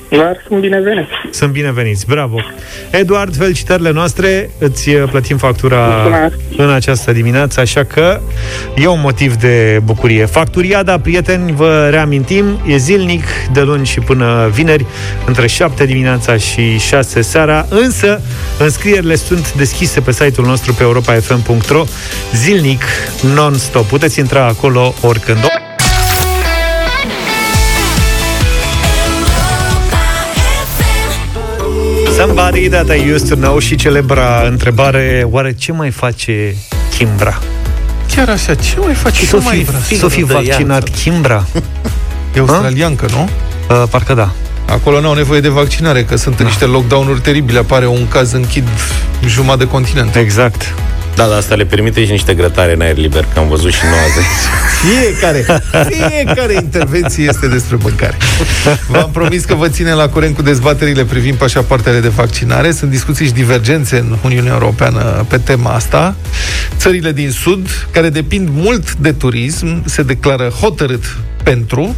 Speaker 11: Dar sunt bineveniți.
Speaker 1: Sunt bineveniți, bravo. Eduard, felicitările noastre, îți plătim factura Mulțumesc. în această dimineață, așa că e un motiv de bucurie. Facturiada, prieteni, vă reamintim, e zilnic, de luni și până vineri, între 7 dimineața și 6 seara, însă înscrierile sunt deschise pe site-ul nostru pe europafm.ro zilnic, non-stop. Puteți intra acolo oricând. Somebody that I used to know și celebra întrebare, oare ce mai face Kimbra?
Speaker 2: Chiar așa, ce mai face
Speaker 1: S-o fi, s-o fi vaccinat Kimbra?
Speaker 2: E australiancă, nu?
Speaker 1: Uh, parcă da.
Speaker 2: Acolo nu au nevoie de vaccinare, că sunt da. niște lockdown-uri teribile. Apare un caz, închid jumătate de continent.
Speaker 1: Exact.
Speaker 3: Da, dar asta le permite și niște grătare în aer liber, că am văzut și noua zi.
Speaker 2: Fiecare, fiecare intervenție este despre mâncare. V-am promis că vă ține la curent cu dezbaterile privind pașapoartele de vaccinare. Sunt discuții și divergențe în Uniunea Europeană pe tema asta. Țările din Sud, care depind mult de turism, se declară hotărât pentru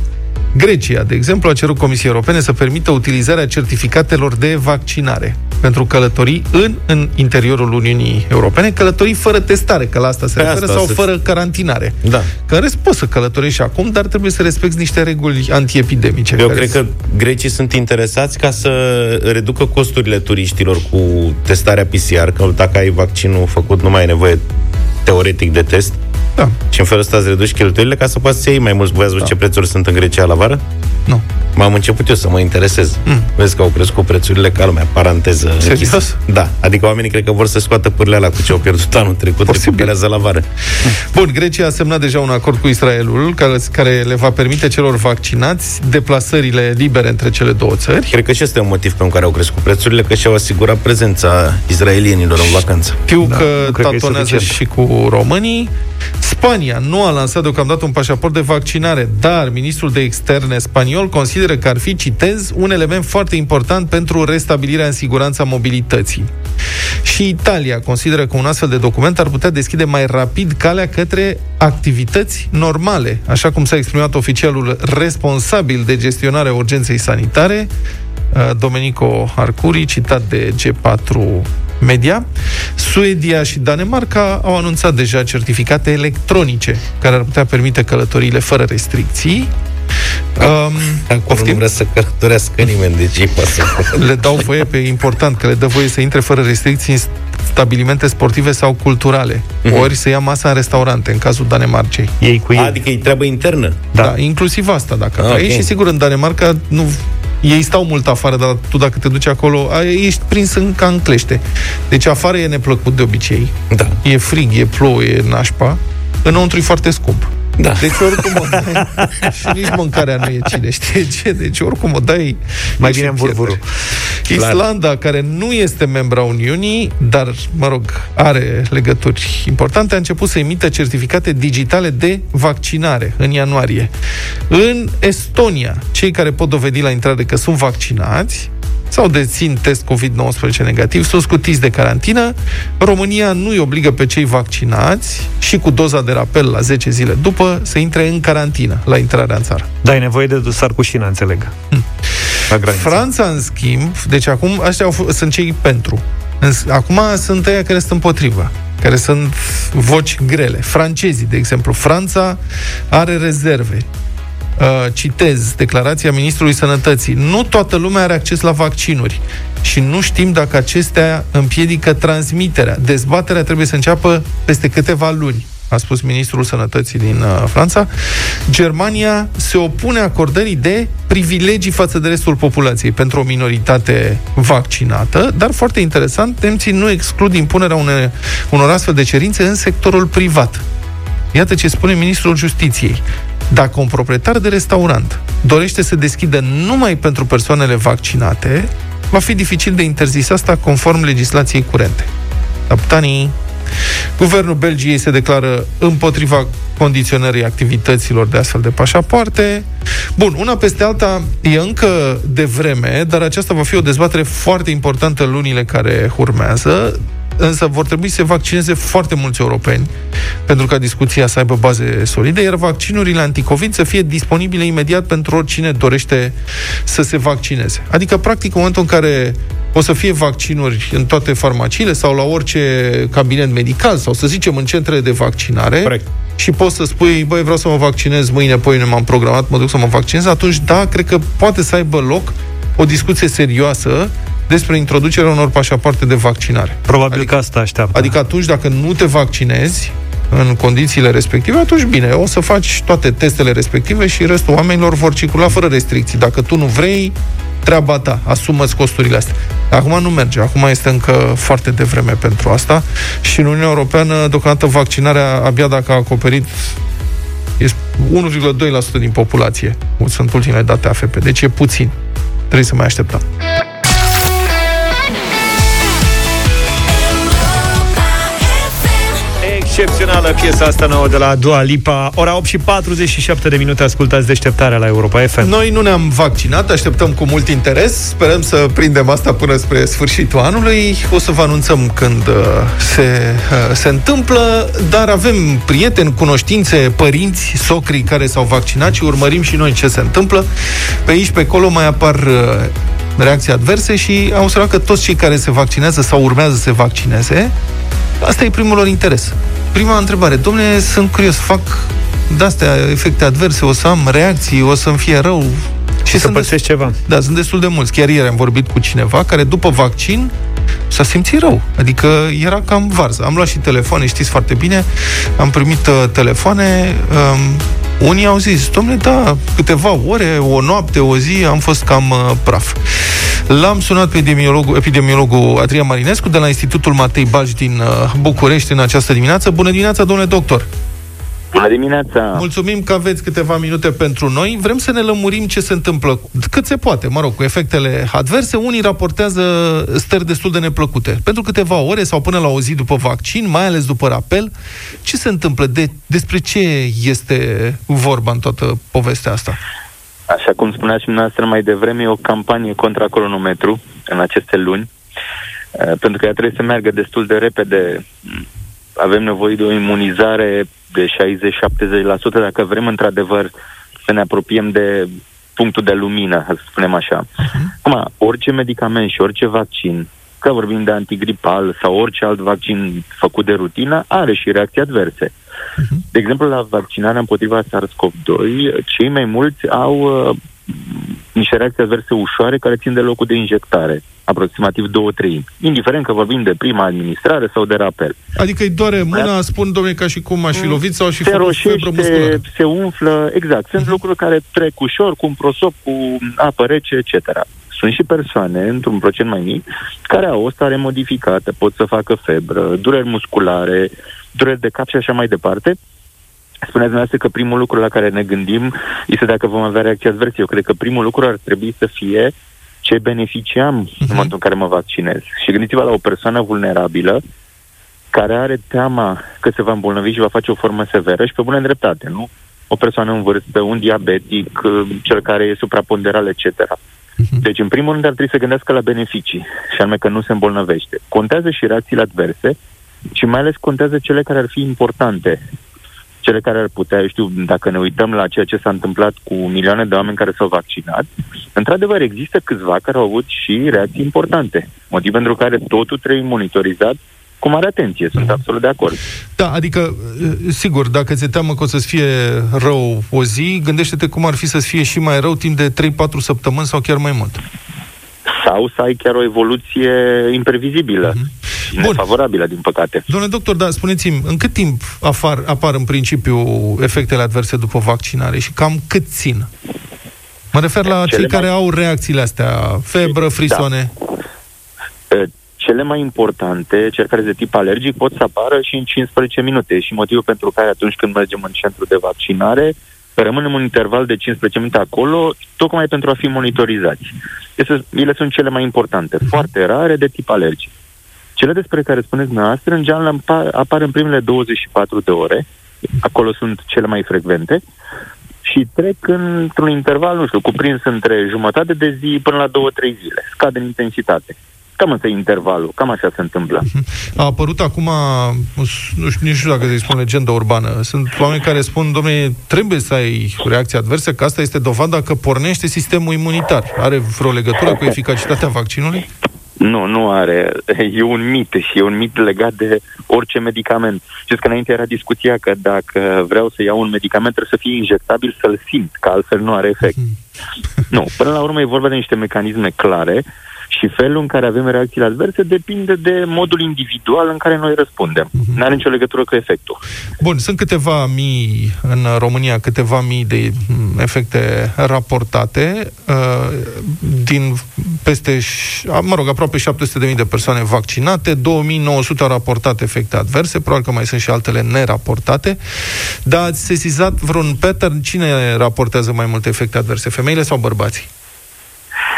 Speaker 2: Grecia, de exemplu, a cerut Comisiei Europene să permită utilizarea certificatelor de vaccinare pentru călătorii în, în interiorul Uniunii Europene, călătorii fără testare, că la asta se
Speaker 3: Pe
Speaker 2: referă,
Speaker 3: asta
Speaker 2: sau
Speaker 3: se-
Speaker 2: fără carantinare.
Speaker 3: Da.
Speaker 2: Că în rest poți să călătorești și acum, dar trebuie să respecti niște reguli antiepidemice.
Speaker 3: Eu
Speaker 2: care
Speaker 3: cred că grecii sunt interesați ca să reducă costurile turiștilor cu testarea PCR, că dacă ai vaccinul făcut, nu mai ai nevoie teoretic de test.
Speaker 2: Da.
Speaker 3: Și în felul ăsta îți reduci cheltuielile ca să poți să iei mai mulți. Voi ați văzut ce prețuri sunt în Grecia la vară?
Speaker 2: Nu.
Speaker 3: M-am început eu să mă interesez. Mm. Vezi că au crescut prețurile ca lumea, paranteză
Speaker 2: Serios?
Speaker 3: închisă. Da, adică oamenii cred că vor să scoată pârle alea cu ce au pierdut anul trecut, recuperează la vară.
Speaker 2: Bun, Grecia a semnat deja un acord cu Israelul care, care le va permite celor vaccinați deplasările libere între cele două țări.
Speaker 3: Cred că și este un motiv pentru care au crescut prețurile, că și-au asigurat prezența izraelienilor în vacanță.
Speaker 2: Știu
Speaker 3: Da,
Speaker 2: că
Speaker 3: nu cred că e
Speaker 2: tatonează
Speaker 3: suficient.
Speaker 2: și cu românii. Spania nu a lansat deocamdată un pașaport de vaccinare, dar ministrul de externe spaniol consideră că ar fi, citez, un element foarte important pentru restabilirea în siguranța mobilității. Și Italia consideră că un astfel de document ar putea deschide mai rapid calea către activități normale, așa cum s-a exprimat oficialul responsabil de gestionarea urgenței sanitare, uh, Domenico Arcuri, citat de G4 Media. Suedia și Danemarca au anunțat deja certificate electronice care ar putea permite călătoriile fără restricții. Um,
Speaker 3: Acolo nu vrea să călătorească nimeni, deci ei poate să
Speaker 2: le dau voie pe important că le dă voie să intre fără restricții în stabilimente sportive sau culturale.
Speaker 3: Mhm.
Speaker 2: Ori să ia masa în restaurante, în cazul Danemarcei.
Speaker 1: Ei cu ei.
Speaker 3: Adică e treabă internă.
Speaker 2: Da, da inclusiv asta, dacă
Speaker 3: Ah,
Speaker 2: vrei.
Speaker 3: ok.
Speaker 2: Și sigur, în Danemarca nu ei stau mult afară, dar tu dacă te duci acolo, a, ești prins în, ca în clește. Deci afară e neplăcut de obicei.
Speaker 3: Da.
Speaker 2: E frig, e plouă, e nașpa. Înăuntru e foarte scump.
Speaker 3: Da.
Speaker 2: Deci oricum o dai și nici mâncarea nu e cine știe ce. Deci oricum o dai
Speaker 1: Mai
Speaker 2: ești
Speaker 1: bine în
Speaker 2: în pierdere.
Speaker 1: burburul.
Speaker 2: Islanda, care nu este membra Uniunii, dar, mă rog, are legături importante, a început să emită certificate digitale de vaccinare în ianuarie. În Estonia, cei care pot dovedi la intrare că sunt vaccinați sau dețin test COVID-19 negativ, sunt scutiți de carantină. România nu îi obligă pe cei vaccinați și cu doza de rapel la 10 zile după să intre în carantină la intrarea în țară.
Speaker 1: Da, ai nevoie de dosar cu șină, înțeleg. La graniță.
Speaker 2: Franța, în schimb, deci acum ăștia au, f- sunt cei pentru. În s- Acum sunt ăia care sunt împotrivă, care sunt voci grele. Francezii, de exemplu. Franța are rezerve. Uh, citez declarația Ministrului Sănătății. Nu toată lumea are acces la vaccinuri și nu știm dacă acestea împiedică transmiterea. Dezbaterea trebuie să înceapă peste câteva luni a spus ministrul sănătății din uh, Franța. Germania se opune acordării de privilegii față de restul populației pentru o minoritate vaccinată, dar foarte interesant, nemții nu exclud impunerea une, unor astfel de cerințe în sectorul privat. Iată ce spune ministrul justiției. Dacă un proprietar de restaurant dorește să deschidă numai pentru persoanele vaccinate, va fi dificil de interzis asta conform legislației curente. Capitanii Guvernul Belgiei se declară împotriva condiționării activităților de astfel de pașapoarte. Bun, una peste alta e încă de vreme, dar aceasta va fi o dezbatere foarte importantă în lunile care urmează însă vor trebui să se vaccineze foarte mulți europeni pentru ca discuția să aibă baze solide, iar vaccinurile anticovid să fie disponibile imediat pentru oricine dorește să se vaccineze. Adică, practic, în momentul în care o să fie vaccinuri în toate farmaciile sau la orice cabinet medical sau, să zicem, în centrele de vaccinare
Speaker 3: Corect.
Speaker 2: și poți să spui, băi, vreau să mă vaccinez mâine, poi m-am programat, mă duc să mă vaccinez, atunci, da, cred că poate să aibă loc o discuție serioasă despre introducerea unor pașapoarte de vaccinare.
Speaker 1: Probabil adică, că asta așteaptă.
Speaker 2: Adică atunci, dacă nu te vaccinezi în condițiile respective, atunci bine, o să faci toate testele respective și restul oamenilor vor circula fără restricții. Dacă tu nu vrei, treaba ta, asumă-ți costurile astea. Acum nu merge, acum este încă foarte devreme pentru asta și în Uniunea Europeană, deocamdată, vaccinarea, abia dacă a acoperit este 1,2% din populație. Sunt ultimele date AFP, deci e puțin. Trebuie să mai așteptăm.
Speaker 1: Excepțională piesa asta nouă de la Dua Lipa. Ora 8 și 47 de minute ascultați deșteptarea la Europa FM.
Speaker 2: Noi nu ne-am vaccinat, așteptăm cu mult interes. Sperăm să prindem asta până spre sfârșitul anului. O să vă anunțăm când uh, se, uh, se întâmplă, dar avem prieteni, cunoștințe, părinți, socrii care s-au vaccinat și urmărim și noi ce se întâmplă. Pe aici, pe acolo mai apar uh, reacții adverse și am observat că toți cei care se vaccinează sau urmează să se vaccineze, asta e primul lor interes. Prima întrebare, domnule, sunt curios, fac de-astea efecte adverse, o să am reacții, o să-mi fie rău.
Speaker 1: Și să pățești ceva.
Speaker 2: Da, sunt destul de mulți. Chiar ieri am vorbit cu cineva care după vaccin s-a simțit rău. Adică era cam varză. Am luat și telefoane, știți foarte bine, am primit uh, telefoane, um, unii au zis, domnule, da, câteva ore, o noapte, o zi, am fost cam uh, praf. L-am sunat pe epidemiologul, epidemiologul Adrian Marinescu de la Institutul Matei Balci din uh, București în această dimineață. Bună dimineața, domnule doctor!
Speaker 12: Bună dimineața!
Speaker 2: Mulțumim că aveți câteva minute pentru noi. Vrem să ne lămurim ce se întâmplă, cât se poate, mă rog, cu efectele adverse. Unii raportează stări destul de neplăcute. Pentru câteva ore sau până la o zi după vaccin, mai ales după rapel, ce se întâmplă? De, despre ce este vorba în toată povestea asta?
Speaker 12: Așa cum spuneați și dumneavoastră mai devreme, e o campanie contra cronometru în aceste luni, eh, pentru că ea trebuie să meargă destul de repede. Avem nevoie de o imunizare de 60-70% dacă vrem într-adevăr să ne apropiem de punctul de lumină, să spunem așa. Uh-huh. Acum, orice medicament și orice vaccin, că vorbim de antigripal sau orice alt vaccin făcut de rutină, are și reacții adverse. Uh-huh. De exemplu, la vaccinarea împotriva SARS-CoV-2, cei mai mulți au uh, niște reacții adverse ușoare care țin de locul de injectare, aproximativ două treimi, indiferent că vorbim de prima administrare sau de rapel.
Speaker 2: Adică îi doare mâna, spun, domnule, ca și cum aș fi lovit sau aș fi
Speaker 12: se
Speaker 2: făcut febră musculară.
Speaker 12: roșește, se umflă, exact. Sunt
Speaker 2: Mhm.
Speaker 12: lucruri care trec ușor, cu un prosop, cu apă rece, etc. Sunt și persoane, într-un procent mai mic, care au o stare modificată, pot să facă febră, dureri musculare, dureri de cap și așa mai departe. Spuneați dumneavoastră că primul lucru la care ne gândim este dacă vom avea reacții adverse. Eu cred că primul lucru ar trebui să fie ce beneficiam în momentul în care mă vaccinez. Și gândiți-vă la o persoană vulnerabilă care are teama că se va îmbolnăvi și va face o formă severă și pe bună dreptate, nu? O persoană în vârstă, un diabetic, cel care e supraponderal, etc. Deci, în primul rând, ar trebui să gândească la beneficii, și anume că nu se îmbolnăvește. Contează și reacțiile adverse și mai ales contează cele care ar fi importante. Cele care ar putea, eu știu, dacă ne uităm la ceea ce s-a întâmplat cu milioane de oameni care s-au vaccinat, într-adevăr există câțiva care au avut și reacții importante. Motiv pentru care totul trebuie monitorizat cu mare atenție, sunt absolut de acord.
Speaker 2: Da, adică, sigur, dacă ți-e teamă că o să-ți fie rău o zi, gândește-te cum ar fi să-ți fie și mai rău timp de 3-4 săptămâni sau chiar mai mult.
Speaker 12: Sau să ai chiar o evoluție imprevizibilă mm-hmm. și nefavorabilă, din păcate.
Speaker 2: Domnule doctor, da, spuneți-mi, în cât timp afar, apar în principiu efectele adverse după vaccinare și cam cât țin? Mă refer la
Speaker 12: Cele
Speaker 2: cei care
Speaker 12: mai-
Speaker 2: au reacțiile astea, febră, frisoane.
Speaker 12: Uh, Cele mai importante, cele care de tip alergic, pot să apară și în 15 minute. Și motivul pentru care atunci când mergem în centru de vaccinare, rămânem un interval de 15 minute acolo, tocmai pentru a fi monitorizați. Este, ele sunt cele mai importante, foarte rare, de tip alergic. Cele despre care spuneți dumneavoastră, în general, apar, apar în primele 24 de ore, acolo sunt cele mai frecvente, și trec într-un interval, nu știu, cuprins între jumătate de zi până la două, trei zile. Scad în intensitate. Cam ăsta e intervalul, cam așa se întâmplă.
Speaker 2: A apărut acum, nu știu, nici nu știu dacă să-i spun legendă urbană, sunt oameni care spun, domnule, trebuie să ai reacții adverse, că asta este dovada că pornește sistemul imunitar. Are vreo legătură cu eficacitatea vaccinului?
Speaker 12: Nu, nu are. E un mit și e un mit legat de orice medicament. Știți că înainte era discuția că dacă vreau să iau un medicament trebuie să fie injectabil să-l simt, că altfel nu are efect. Nu, până la urmă e vorba de niște mecanisme clare și felul în care avem reacțiile adverse depinde de modul individual în care noi răspundem. Nu are nicio legătură cu efectul.
Speaker 2: Bun, sunt câteva mii în România, câteva mii de mm, efecte raportate uh, din peste, ș- a, mă rog, aproape 700.000 de persoane vaccinate, 2900 au raportat efecte adverse, probabil că mai sunt și altele neraportate, dar ați sesizat vreun pattern? Cine raportează mai multe efecte adverse, femeile sau bărbații?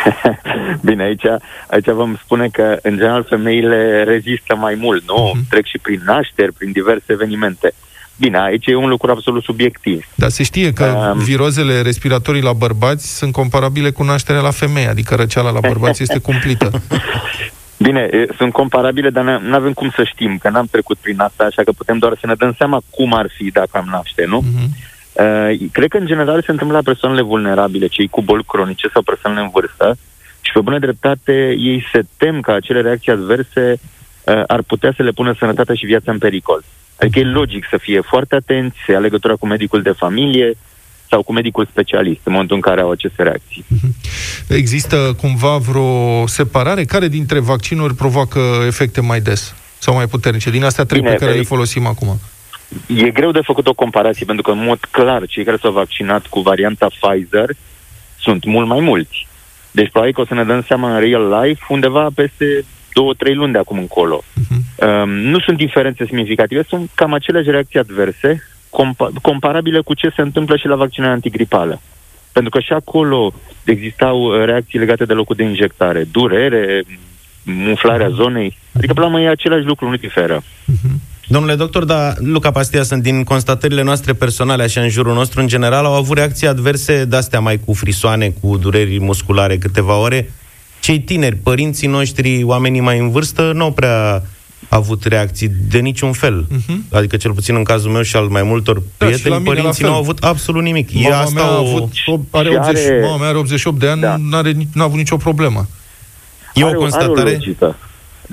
Speaker 12: Bine, aici, aici vom spune că, în general, femeile rezistă mai mult, nu? Uh-huh. Trec și prin nașteri, prin diverse evenimente. Bine, aici e un lucru absolut subiectiv.
Speaker 2: Dar se știe că um, virozele respiratorii la bărbați sunt comparabile cu nașterea la femei, adică răceala la bărbați este cumplită.
Speaker 12: Bine, sunt comparabile, dar nu avem cum să știm, că n-am trecut prin asta, așa că putem doar să ne dăm seama cum ar fi dacă am naște, nu? Uh-huh. Uh, cred că, în general, se întâmplă la persoanele vulnerabile, cei cu boli cronice sau persoanele în vârstă, și pe bună dreptate ei se tem că acele reacții adverse uh, ar putea să le pună sănătatea și viața în pericol. Adică e logic să fie foarte atenți, să ia legătura cu medicul de familie sau cu medicul specialist în momentul în care au aceste reacții.
Speaker 2: Mhm. Există cumva vreo separare? Care dintre vaccinuri provoacă efecte mai des sau mai puternice? Din astea trei Bine, pe care le folosim acum.
Speaker 12: E greu de făcut o comparație, pentru că, în mod clar, cei care s-au vaccinat cu varianta Pfizer sunt mult mai mulți. Deci, probabil că o să ne dăm seama în real life undeva peste două, trei luni de acum încolo. Uh-huh. Um, nu sunt diferențe semnificative, sunt cam aceleași reacții adverse, compa- comparabile cu ce se întâmplă și la vaccinarea antigripală. Pentru că și acolo existau uh, reacții legate de locul de injectare, durere, umflarea zonei. Adică, până la urmă, e același lucru, nu diferă. Uh-huh.
Speaker 3: Domnule doctor, dar Luca Pastia sunt din constatările noastre personale, așa în jurul nostru, în general, au avut reacții adverse de-astea mai cu frisoane, cu dureri musculare câteva ore. Cei tineri, părinții noștri, oamenii mai în vârstă, nu au prea avut reacții de niciun fel. Uh-huh. Adică, cel puțin în cazul meu și al mai multor da, prieteni, părinții nu au avut absolut nimic.
Speaker 2: Mama e asta mea, o... a avut, are 80, are... mama mea are 88 de ani, da. n-are, n-a avut nicio problemă.
Speaker 3: E are o constatare... Are o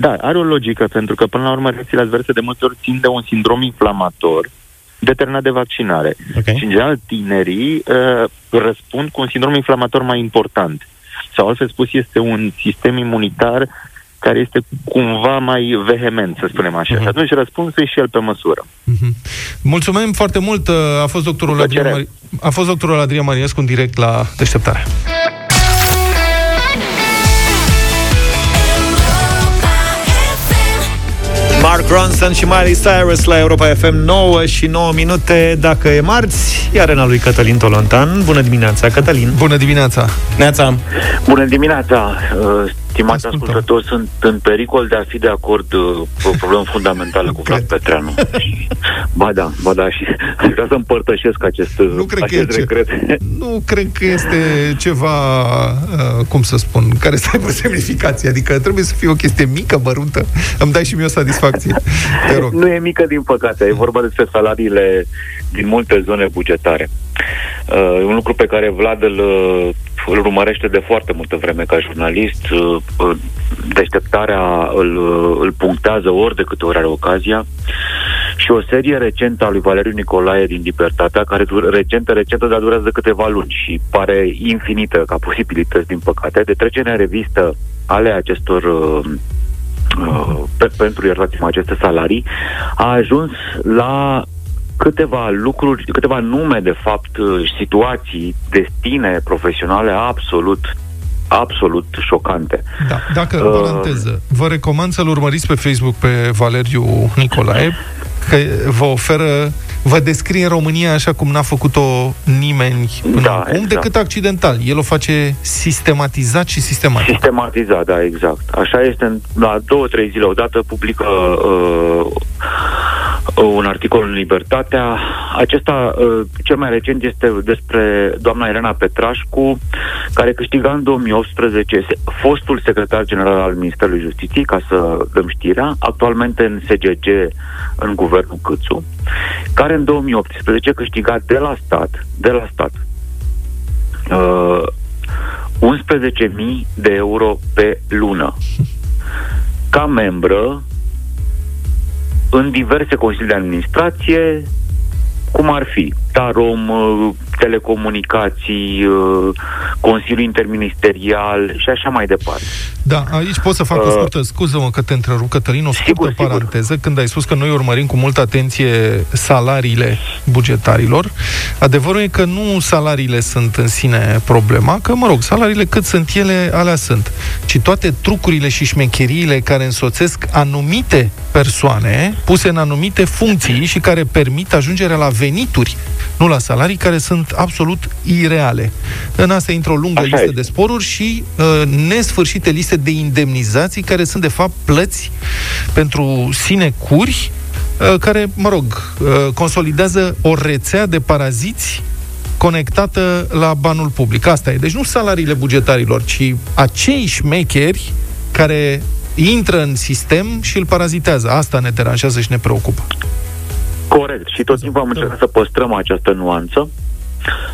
Speaker 12: da, are o logică, pentru că până la urmă reacțiile adverse de multe ori țin de un sindrom inflamator determinat de vaccinare. Okay. Și în general tinerii uh, răspund cu un sindrom inflamator mai important. Sau altfel spus, este un sistem imunitar care este cumva mai vehement, să spunem așa. Uh-huh. Și atunci răspunsul e și el pe măsură.
Speaker 2: Uh-huh. Mulțumim foarte mult. A fost doctorul Adrian, Mari... a fost doctorul Adrian Marinescu în direct la deșteptare.
Speaker 1: Mark Ronson și Miley Cyrus la Europa FM 9 și 9 minute dacă e marți, iar în lui Cătălin Tolontan. Bună dimineața, Cătălin!
Speaker 2: Bună dimineața!
Speaker 3: Neața!
Speaker 13: Bună dimineața! Uh, stimați ascultători, sunt în pericol de a fi de acord uh, pe o problemă fundamentală cu Vlad Petreanu. ba da, ba da, și vreau să împărtășesc acest, nu cred acest că regret. Ce,
Speaker 2: nu cred că este ceva, uh, cum să spun, care să aibă semnificație. Adică trebuie să fie o chestie mică, măruntă. Îmi dai și mie o satisfacție. Te rog.
Speaker 13: Nu e mică, din păcate. E vorba despre salariile din multe zone bugetare. Uh, un lucru pe care Vlad îl, uh, îl urmărește de foarte multă vreme ca jurnalist. Uh, uh deșteptarea îl, uh, îl punctează ori de câte ori are ocazia. Și o serie recentă a lui Valeriu Nicolae din Libertatea, care recentă, recentă, dar durează de câteva luni și pare infinită ca posibilități, din păcate, de trecere în revistă ale acestor uh, uh, pe, pentru, iertați-mă, aceste salarii, a ajuns la câteva lucruri, câteva nume, de fapt, situații, destine profesionale absolut absolut șocante.
Speaker 2: Da, dacă, uh, paranteză, vă recomand să-l urmăriți pe Facebook pe Valeriu Nicolae, că vă oferă, vă descrie România așa cum n-a făcut-o nimeni până da, acum, exact. decât accidental. El o face sistematizat și sistematic.
Speaker 13: Sistematizat, da, exact. Așa este, la două, trei zile odată publică uh, un articol în Libertatea. Acesta, uh, cel mai recent, este despre doamna Elena Petrașcu, care câștiga în 2018 fostul secretar general al Ministerului Justiției, ca să dăm știrea, actualmente în SGG, în guvernul Câțu, care în 2018 câștiga de la stat, de la stat, uh, 11.000 de euro pe lună. Ca membră în diverse consilii de administrație, cum ar fi Tarom, uh, telecomunicații, uh, Consiliul Interministerial și așa mai departe.
Speaker 2: Da, aici pot să fac o uh, scurtă, scuză-mă că te întrerup, Cătălin, o scurtă sigur, paranteză, sigur. când ai spus că noi urmărim cu multă atenție salariile bugetarilor. Adevărul e că nu salariile sunt în sine problema, că, mă rog, salariile cât sunt ele, alea sunt, ci toate trucurile și șmecheriile care însoțesc anumite persoane puse în anumite funcții și care permit ajungerea la venituri nu la salarii, care sunt absolut ireale. În asta intră o lungă
Speaker 13: Așa
Speaker 2: listă
Speaker 13: este.
Speaker 2: de sporuri și uh, nesfârșite liste de indemnizații, care sunt, de fapt, plăți pentru sinecuri, uh, care, mă rog, uh, consolidează o rețea de paraziți conectată la banul public. Asta e. Deci nu salariile bugetarilor, ci acei șmecheri care intră în sistem și îl parazitează. Asta ne deranjează și ne preocupă.
Speaker 13: Corect. Și tot timpul am încercat să păstrăm această nuanță.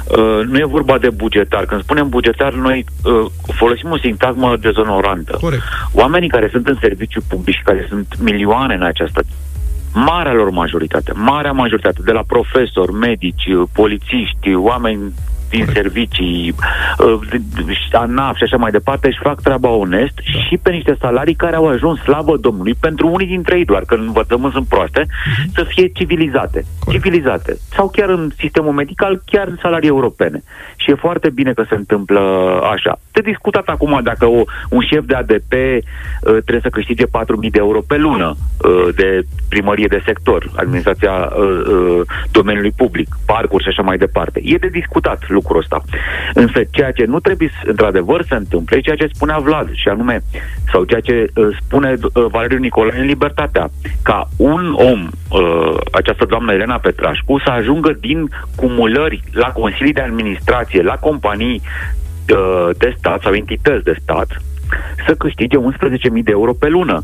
Speaker 13: Uh, nu e vorba de bugetar. Când spunem bugetar, noi uh, folosim o sintagmă dezonorantă.
Speaker 2: Corect.
Speaker 13: Oamenii care sunt în serviciu public și care sunt milioane în această marea lor majoritate, marea majoritate, de la profesori, medici, polițiști, oameni din servicii, uh, de- de- ANAF și așa mai departe, își fac treaba onest da. și pe niște salarii care au ajuns slavă Domnului pentru unii dintre ei, doar că în învățământ sunt proaste, uh-huh. să fie civilizate. Corect. Civilizate. Sau chiar în sistemul medical, chiar salarii europene. Și e foarte bine că se întâmplă așa. Te discutat acum dacă o, un șef de ADP uh, trebuie să câștige 4.000 de euro pe lună uh, de primărie de sector, administrația uh, uh, domeniului public, parcuri și așa mai departe. E de discutat lucrul ăsta. Însă ceea ce nu trebuie să- într-adevăr să întâmple e ceea ce spunea Vlad și anume, sau ceea ce uh, spune uh, Valeriu Nicolae în Libertatea, ca un om, uh, această doamnă Elena Petrașcu, să ajungă din cumulări la consilii de administrație, la companii uh, de stat sau entități de stat, să câștige 11.000 de euro pe lună.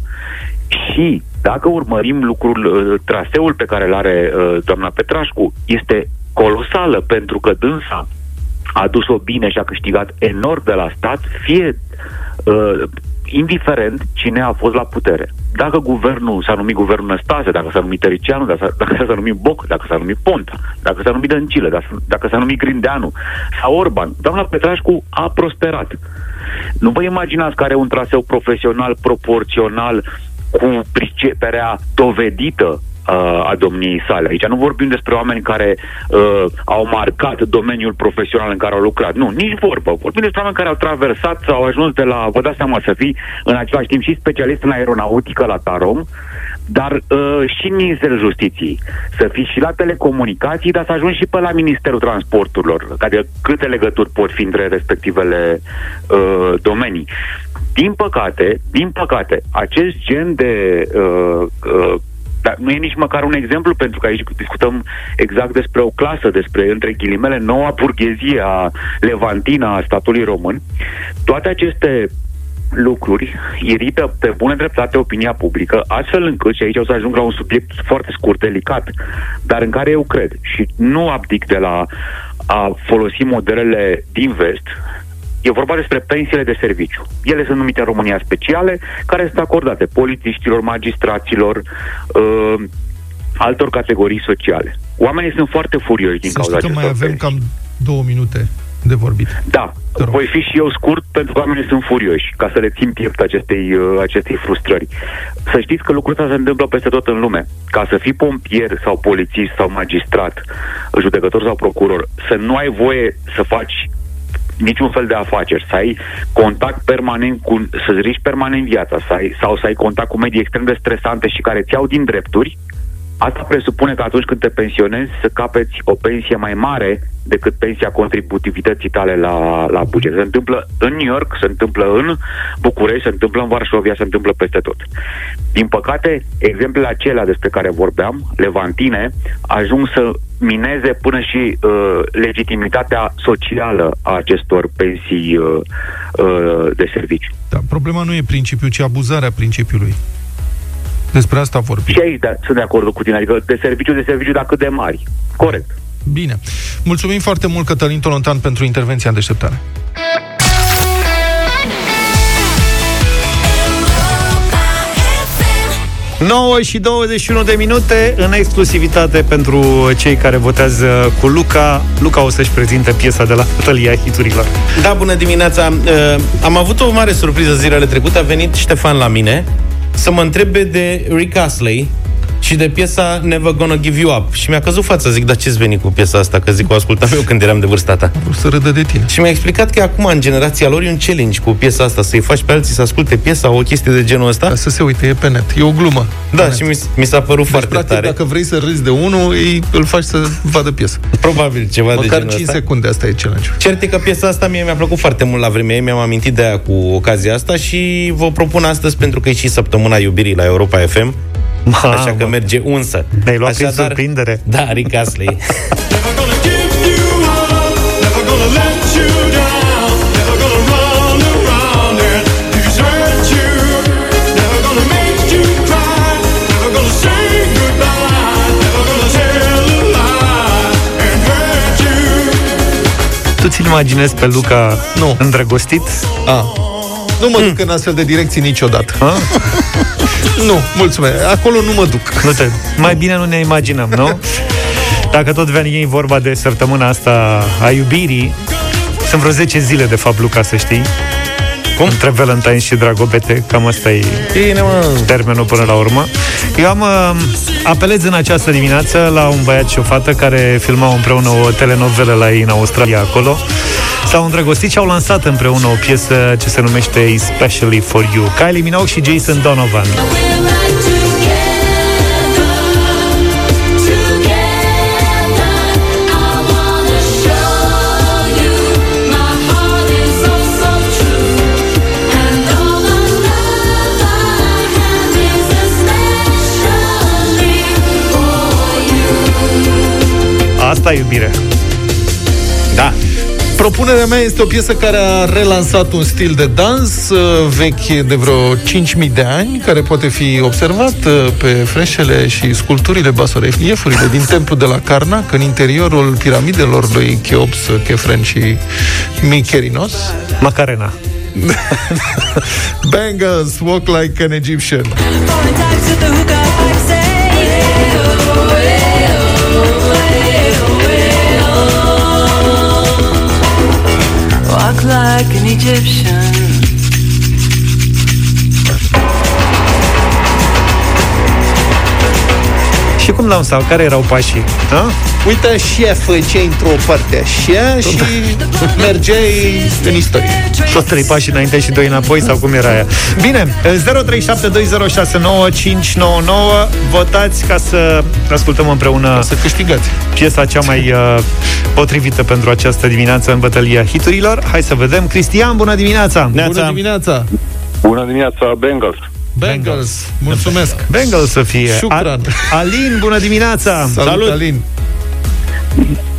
Speaker 13: Și dacă urmărim lucrul, uh, traseul pe care îl are uh, doamna Petrașcu, este colosală pentru că dânsa a dus-o bine și a câștigat enorm de la stat, fie uh, indiferent cine a fost la putere. Dacă guvernul s-a numit guvernul Năstase, dacă s-a numit Tericianu, dacă s-a, dacă s-a numit Boc, dacă s-a numit Ponta, dacă s-a numit Dăncilă, dacă, dacă s-a numit Grindeanu sau Orban, doamna Petrașcu a prosperat. Nu vă imaginați că are un traseu profesional proporțional cu priceperea dovedită uh, a domniei sale. Aici nu vorbim despre oameni care uh, au marcat domeniul profesional în care au lucrat. Nu, nici vorbă. Vorbim despre oameni care au traversat sau au ajuns de la, vă dați seama, să fii în același timp și specialist în aeronautică la Tarom, dar uh, și în Ministerul Justiției. Să fii și la telecomunicații, dar să ajungi și pe la Ministerul Transporturilor. Adică câte legături pot fi între respectivele uh, domenii. Din păcate, din păcate, acest gen de uh, uh, dar nu e nici măcar un exemplu, pentru că aici discutăm exact despre o clasă, despre, între ghilimele, noua burghezie a levantina a statului român. Toate aceste lucruri irită pe bună dreptate opinia publică, astfel încât, și aici o să ajung la un subiect foarte scurt, delicat, dar în care eu cred și nu abdic de la a folosi modelele din vest, E vorba despre pensiile de serviciu. Ele sunt numite în România speciale, care sunt acordate polițiștilor, magistraților, uh, altor categorii sociale. Oamenii sunt foarte furioși din
Speaker 2: Să
Speaker 13: cauza
Speaker 2: știi că mai
Speaker 13: acestor
Speaker 2: avem cam două minute de vorbit.
Speaker 13: da, voi fi și eu scurt pentru că oamenii sunt furioși, ca să le țin piept acestei, uh, acestei frustrări. Să știți că lucrul ăsta se întâmplă peste tot în lume. Ca să fii pompier sau polițist sau magistrat, judecător sau procuror, să nu ai voie să faci niciun fel de afaceri, să ai contact permanent cu, să-ți riști permanent viața, să ai, sau să ai contact cu medii extrem de stresante și care ți iau din drepturi, Asta presupune că atunci când te pensionezi să capeți o pensie mai mare decât pensia contributivității tale la, la buget. Se întâmplă în New York, se întâmplă în București, se întâmplă în Varșovia, se întâmplă peste tot. Din păcate, exemplele acelea despre care vorbeam, levantine, ajung să mineze până și uh, legitimitatea socială a acestor pensii uh, uh, de serviciu.
Speaker 2: Da, problema nu e principiul, ci abuzarea principiului. Despre asta vorbim.
Speaker 13: Și aici da, sunt de acord cu tine, adică de serviciu de serviciu, dar cât de mari. Corect.
Speaker 2: Bine. Mulțumim foarte mult, Cătălin Tolontan, pentru intervenția în deșteptare.
Speaker 1: 9 și 21 de minute în exclusivitate pentru cei care votează cu Luca. Luca o să-și prezinte piesa de la Bătălia Hiturilor.
Speaker 3: Da, bună dimineața! Uh, am avut o mare surpriză zilele trecute. A venit Ștefan la mine să mă întrebe de Rick Astley, și de piesa Never Gonna Give You Up. Și mi-a căzut fața, zic, dar ce-ți veni cu piesa asta? Că zic, o ascultam eu când eram de vârsta ta.
Speaker 2: O să râdă de tine.
Speaker 3: Și mi-a explicat că acum, în generația lor, e un challenge cu piesa asta, să-i faci pe alții să asculte piesa, o chestie de genul ăsta.
Speaker 2: Ca să se uite, e pe net. E o glumă.
Speaker 3: Da, și mi, mi s-a părut
Speaker 2: Deci,
Speaker 3: foarte
Speaker 2: practic,
Speaker 3: tare.
Speaker 2: dacă vrei să râzi de unul, îi, îl faci să vadă piesa.
Speaker 3: Probabil ceva de
Speaker 2: Măcar
Speaker 3: genul
Speaker 2: 5
Speaker 3: ăsta.
Speaker 2: secunde, asta e challenge
Speaker 3: Cert e că piesa asta mie mi-a plăcut foarte mult la vremea ei, mi-am amintit de aia cu ocazia asta și vă propun astăzi, pentru că e și săptămâna iubirii la Europa FM, așa că merge unsă.
Speaker 1: Ne-ai luat prin surprindere.
Speaker 3: Da, Rick Astley.
Speaker 1: Tu ți-l imaginezi pe Luca
Speaker 2: nu.
Speaker 1: îndrăgostit?
Speaker 2: A. Nu mă duc în astfel de direcții niciodată.
Speaker 1: A?
Speaker 2: Nu, mulțumesc. Acolo nu mă duc.
Speaker 1: Nu te, mai bine nu ne imaginăm, nu? Dacă tot veni vorba de săptămâna asta a iubirii, sunt vreo 10 zile, de fapt, Luca, să știi. Cum? Între Valentine și Dragobete, cam asta e
Speaker 3: Bine, mă.
Speaker 1: termenul până la urmă. Eu am uh, apelez în această dimineață la un băiat și o fată care filmau împreună o telenovelă la ei în Australia acolo. S-au îndrăgostit și au lansat împreună o piesă ce se numește Especially For You. Kylie Minogue și Jason Donovan. Asta e iubire.
Speaker 3: Da.
Speaker 2: Propunerea mea este o piesă care a relansat un stil de dans uh, vechi de vreo 5.000 de ani, care poate fi observat uh, pe freșele și sculpturile basoreliefurile din templul de la Karnak, în interiorul piramidelor lui Cheops, Chefren și Mykerinos.
Speaker 1: Macarena.
Speaker 2: Bangles, walk like an Egyptian.
Speaker 14: Walk like an Egyptian.
Speaker 1: Cum dansau? Care erau pașii? Da?
Speaker 2: Uite, așa făceai într-o parte așa și mergeai în istorie.
Speaker 1: Tot trei pași înainte și doi înapoi sau cum era aia? Bine, 0372069599 Votați ca să ascultăm împreună
Speaker 2: Să câștigați.
Speaker 1: piesa cea mai uh, potrivită pentru această dimineață în bătălia hiturilor. Hai să vedem. Cristian, bună dimineața!
Speaker 2: Bună dimineața!
Speaker 15: Bună dimineața, Bengals.
Speaker 2: Bengals, mulțumesc!
Speaker 1: Bengals să fie.
Speaker 2: Shukran.
Speaker 1: A- Alin, bună dimineața!
Speaker 2: Salut, Salut. Alin!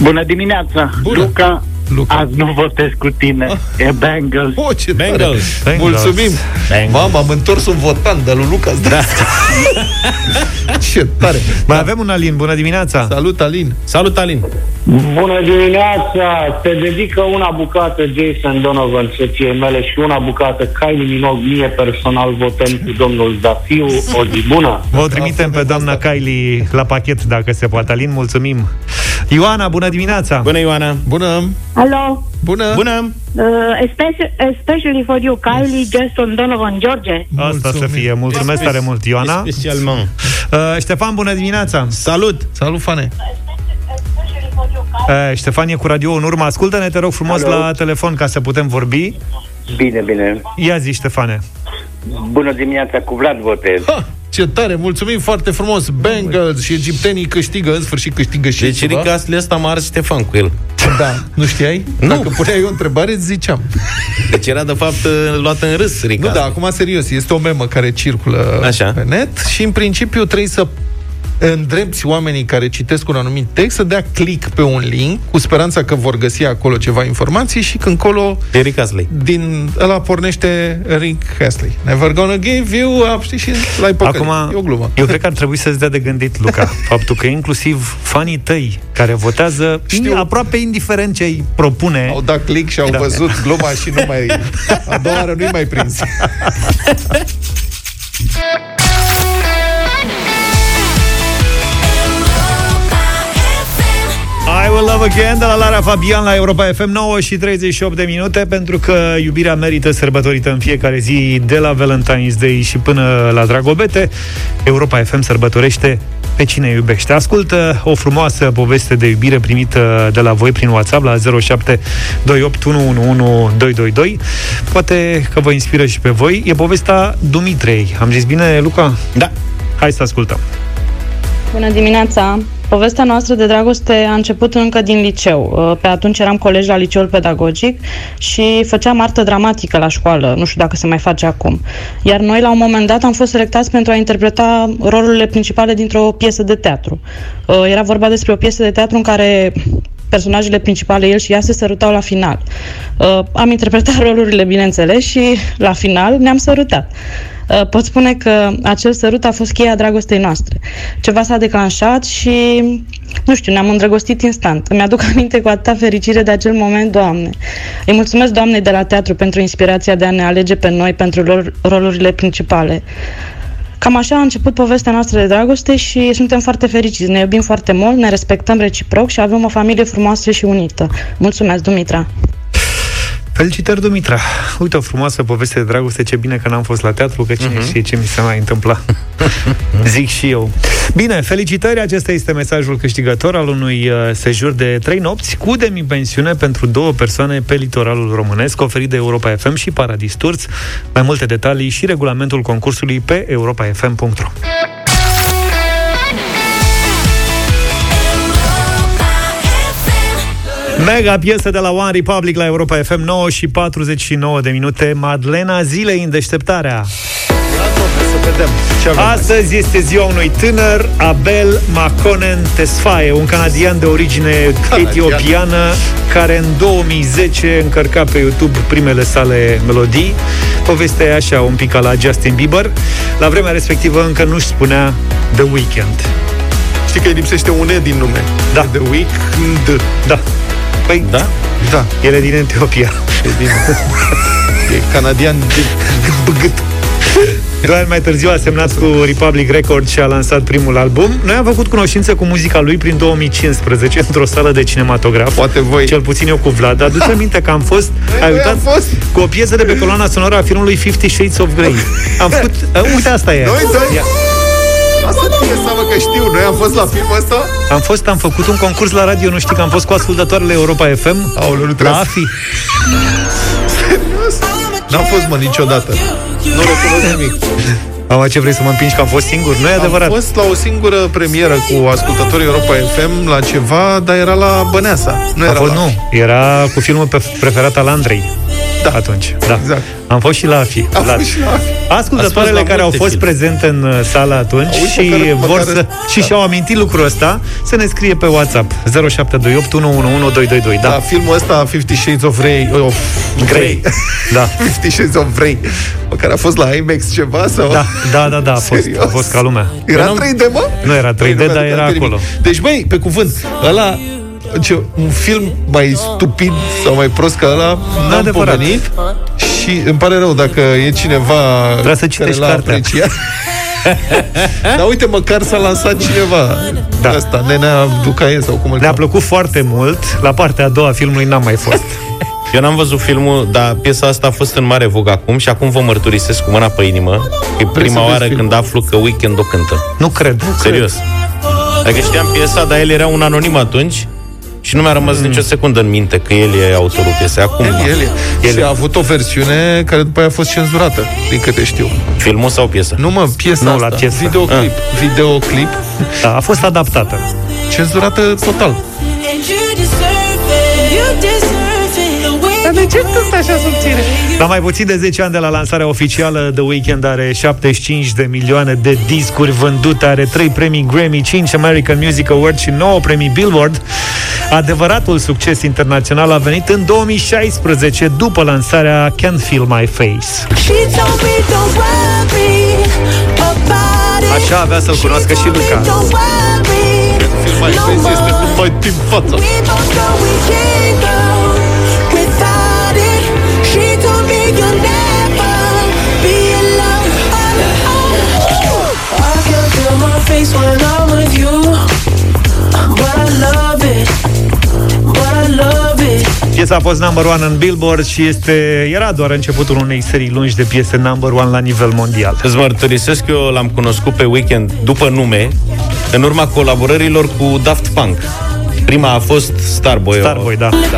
Speaker 16: Bună dimineața!
Speaker 2: Bună.
Speaker 16: Luca,
Speaker 2: Luca.
Speaker 16: azi nu votez cu tine. E Bengals.
Speaker 2: Oh, ce tare.
Speaker 3: Bengals.
Speaker 2: Mulțumim!
Speaker 3: Bengals.
Speaker 2: Mamă, am întors un votant de lui Lucas. Da. ce tare!
Speaker 1: Mai avem un Alin, bună dimineața!
Speaker 2: Salut, Alin!
Speaker 3: Salut, Alin!
Speaker 9: Bună dimineața! Te dedică una bucată Jason Donovan soției mele și una bucată Kylie Minogue. Mie personal votăm cu domnul Zafiu. O zi bună!
Speaker 1: Vă o trimitem pe doamna Kylie la pachet, dacă se poate. Alin, mulțumim! Ioana, bună dimineața!
Speaker 3: Bună, Ioana!
Speaker 2: Bună!
Speaker 17: Alo,
Speaker 2: Bună!
Speaker 3: Bună!
Speaker 17: uh, especially, especially for you, Kylie, Jason, Donovan, George.
Speaker 1: Asta să fie. Mulțumesc tare mult, Ioana.
Speaker 3: Specialmente.
Speaker 1: Uh, Ștefan, bună dimineața!
Speaker 3: Salut!
Speaker 2: Salut, Fane!
Speaker 1: Uh, Ștefan e cu radio în urmă. Ascultă-ne, te rog frumos,
Speaker 16: Alo.
Speaker 1: la telefon ca să putem vorbi.
Speaker 16: Bine, bine.
Speaker 1: Ia zi, Ștefane.
Speaker 16: Bună dimineața, cu Vlad votez.
Speaker 2: Ha, ce tare! Mulțumim foarte frumos! Bengals și egiptenii câștigă, în sfârșit câștigă și
Speaker 3: Deci
Speaker 2: ceva.
Speaker 3: Rick Astley ăsta m-a ars Ștefan cu el.
Speaker 2: Da, nu știai?
Speaker 3: Nu.
Speaker 2: Dacă puneai o întrebare, îți ziceam.
Speaker 3: Deci era de fapt luat în râs Rick
Speaker 2: Nu, da,
Speaker 3: Astley.
Speaker 2: acum serios, este o memă care circulă
Speaker 3: Așa.
Speaker 2: pe net și în principiu trebuie să îndrepți oamenii care citesc un anumit text să dea click pe un link cu speranța că vor găsi acolo ceva informații și când colo
Speaker 3: E Rick Astley.
Speaker 2: din ăla pornește Rick Astley. Never gonna give you up, știi, și l-ai păcălit.
Speaker 1: Acum,
Speaker 2: E o glumă.
Speaker 1: eu cred că ar trebui să-ți dea de gândit, Luca, faptul că inclusiv fanii tăi care votează
Speaker 2: Știu.
Speaker 1: aproape indiferent ce îi propune,
Speaker 2: Au dat click și au
Speaker 1: Da.
Speaker 2: văzut gluma și nu mai... A doua oară nu-i mai prins.
Speaker 1: will love Love Again de la Lara Fabian la Europa FM 9 și 38 de minute pentru că iubirea merită sărbătorită în fiecare zi de la Valentine's Day și până la Dragobete. Europa FM sărbătorește pe cine iubește. Ascultă o frumoasă poveste de iubire primită de la voi prin WhatsApp la 0728111222. Poate că vă inspiră și pe voi. E povestea Dumitrei. Am zis bine, Luca?
Speaker 3: Da.
Speaker 1: Hai să ascultăm.
Speaker 18: Bună dimineața! Povestea noastră de dragoste a început încă din liceu. Uh, Pe atunci eram colegi la liceul pedagogic și făceam artă dramatică la școală. Nu știu dacă se mai face acum. Iar noi, la un moment dat, am fost selectați pentru a interpreta rolurile principale dintr-o piesă de teatru. Uh, Era vorba despre o piesă de teatru în care personajele principale, el și ea, se sărutau la final. Uh, am interpretat rolurile, bineînțeles, și la final ne-am sărutat. Uh, pot spune că acel sărut a fost cheia dragostei noastre. Ceva s-a declanșat și, nu știu, ne-am îndrăgostit instant. Îmi aduc aminte cu atâta fericire de acel moment, Doamne. Îi mulțumesc Doamnei de la teatru pentru inspirația de a ne alege pe noi pentru rol- rolurile principale. Cam așa a început povestea noastră de dragoste și suntem foarte fericiți. Ne iubim foarte mult, ne respectăm reciproc și avem o familie frumoasă și unită. Mulțumesc, Dumitra!
Speaker 1: Felicitări, Dumitra! Uite o frumoasă poveste de dragoste, ce bine că n-am fost la teatru, că cine uh-huh. știe ce mi se mai întâmpla. Zic și eu. Bine, felicitări, acesta este mesajul câștigător al unui uh, sejur de trei nopți cu demi-pensiune pentru două persoane pe litoralul românesc, oferit de Europa FM și Paradis Tours. Mai multe detalii și regulamentul concursului pe europafm.ro Mega piesă de la One Republic la Europa FM 9 și 49 de minute Madlena zilei în deșteptarea
Speaker 2: Să vedem ce avem
Speaker 1: Astăzi este ziua unui tânăr, Abel Makonnen Tesfaye, un canadian de origine
Speaker 2: Canadian.
Speaker 1: etiopiană, care în 2010 încărca pe YouTube primele sale melodii. Povestea e așa, un pic ca la Justin Bieber. La vremea respectivă încă nu-și spunea The Weeknd.
Speaker 2: Știi că îi lipsește un E din nume.
Speaker 1: Da.
Speaker 2: The Weeknd.
Speaker 1: Da. Păi,
Speaker 3: Da?
Speaker 2: Da.
Speaker 1: el e din Etiopia.
Speaker 2: E din... e canadian de băgât.
Speaker 1: Doi ani mai târziu a semnat cu Republic Records și a lansat primul album. Noi am făcut cunoștință cu muzica lui prin 2015 într-o sală de cinematograf.
Speaker 2: Poate voi.
Speaker 1: Cel puțin eu cu Vlad. Dar aduce minte că am fost, ai
Speaker 2: noi
Speaker 1: uitat,
Speaker 2: am fost.
Speaker 1: cu o piesă de pe coloana sonoră a filmului Fifty Shades of Grey. Am făcut... Uh, uite, asta e.
Speaker 2: Noi doi?
Speaker 1: Ia.
Speaker 2: Asta nu e mă că știu. Noi am fost la filmul ăsta?
Speaker 1: Am fost, am făcut un concurs la radio, nu știi că am fost cu ascultătoarele Europa FM
Speaker 2: Aoleu, nu
Speaker 1: la
Speaker 2: trebuie să-
Speaker 1: AFI.
Speaker 2: Serios? N-am fost, mă, niciodată. Nu recunosc nimic.
Speaker 1: Mama, ce vrei să mă împingi că am fost singur? Nu e adevărat.
Speaker 2: Am fost la o singură premieră cu ascultătorii Europa FM la ceva, dar era la Băneasa. Nu
Speaker 1: A
Speaker 2: era
Speaker 1: fost,
Speaker 2: la...
Speaker 1: nu, era cu filmul pe- preferat al Andrei.
Speaker 2: Da.
Speaker 1: Atunci, da.
Speaker 2: Exact.
Speaker 1: Am fost și la AFI.
Speaker 2: Am
Speaker 1: La...
Speaker 2: fost și la AFI.
Speaker 1: Ascultătoarele
Speaker 3: Ați fost la
Speaker 1: care au
Speaker 3: multe
Speaker 1: fost
Speaker 3: filme.
Speaker 1: prezente în uh, sală atunci
Speaker 2: Uite
Speaker 1: și
Speaker 2: care-
Speaker 1: vor
Speaker 2: măcar-
Speaker 1: să și
Speaker 2: da.
Speaker 1: și-au amintit lucrul ăsta, să ne scrie pe WhatsApp 0728 111222.
Speaker 2: Da,
Speaker 1: Da.
Speaker 2: filmul ăsta, Fifty Shades of Grey, of
Speaker 1: Grey. Da.
Speaker 2: Fifty Shades of Grey, care a fost la IMAX ceva sau...
Speaker 1: Da, da, da, da, a fost,
Speaker 2: Serios?
Speaker 1: a fost ca lumea.
Speaker 2: Era 3D, mă?
Speaker 1: Nu era 3D,
Speaker 2: Păi, nu
Speaker 1: dar
Speaker 2: mi-aduc
Speaker 1: era
Speaker 2: aminte
Speaker 1: acolo.
Speaker 2: nimic. Deci, băi, pe cuvânt, ăla ce, un film mai stupid sau mai prost ca ăla n-am
Speaker 1: adevărat.
Speaker 2: pomenit și îmi pare rău dacă e cineva
Speaker 1: Trebuie să
Speaker 2: care
Speaker 1: citești
Speaker 2: l-a
Speaker 1: cartea.
Speaker 2: apreciat. Dar uite, măcar s-a lansat cineva
Speaker 1: Da.
Speaker 2: Asta, Nenea Ducaie sau cum îl
Speaker 1: Ne-a
Speaker 2: cheamă.
Speaker 1: plăcut foarte mult. La partea a doua a filmului n-am mai fost.
Speaker 3: Eu n-am văzut filmul, dar piesa asta a fost în mare vog acum și acum vă mărturisesc cu mâna pe inimă că e prima
Speaker 2: să vezi
Speaker 3: oară
Speaker 2: filmul.
Speaker 3: când aflu că Weekend o cântă.
Speaker 1: Nu cred.
Speaker 3: Serios. Adică știam piesa, dar el era un anonim atunci și nu mi-a rămas mm. nicio secundă în minte că el e autorul piesei. Acum,
Speaker 2: El, el, el. Și a avut o versiune care după aia a fost cenzurată, din câte știu.
Speaker 3: filmul sau piesa?
Speaker 2: Nu mă, piesa
Speaker 1: Nu,
Speaker 2: asta.
Speaker 1: la piesă.
Speaker 2: Videoclip. Videoclip.
Speaker 1: Da, a fost adaptată.
Speaker 2: Cenzurată total.
Speaker 1: Dar de ce tot așa subțire? La mai puțin de 10 ani de la lansarea oficială, The Weeknd are 75 de milioane de discuri vândute, are 3 premii Grammy, 5 American Music Awards și 9 premii Billboard. Adevăratul succes internațional a venit în 2016, după lansarea Can't Feel My Face. Așa avea să-l cunoască și Luca.
Speaker 2: Film mai face este numai din fața.
Speaker 1: Piesa a fost number one în Billboard și este, era doar începutul unei serii lungi de piese number one la nivel mondial.
Speaker 3: Îți mărturisesc că eu l-am cunoscut pe weekend după nume, în urma colaborărilor cu Daft Punk. Prima a fost Starboy.
Speaker 1: Starboy, da. da.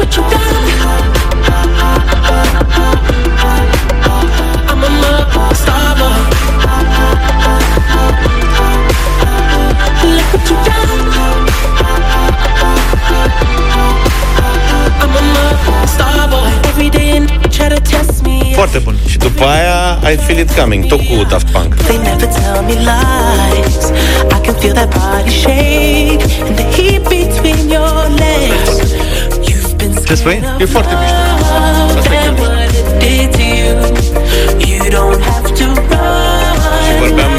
Speaker 1: Foarte bun.
Speaker 3: Și după aia I Feel It Coming, tot cu Daft Punk.
Speaker 14: They never tell me lies. I can feel that body shake and the heat between your legs. You've been
Speaker 1: Ce spui?
Speaker 2: E foarte mișto. Asta e chiar mișto.
Speaker 14: what it did to you. You don't have to
Speaker 3: Și
Speaker 14: run.
Speaker 3: vorbeam,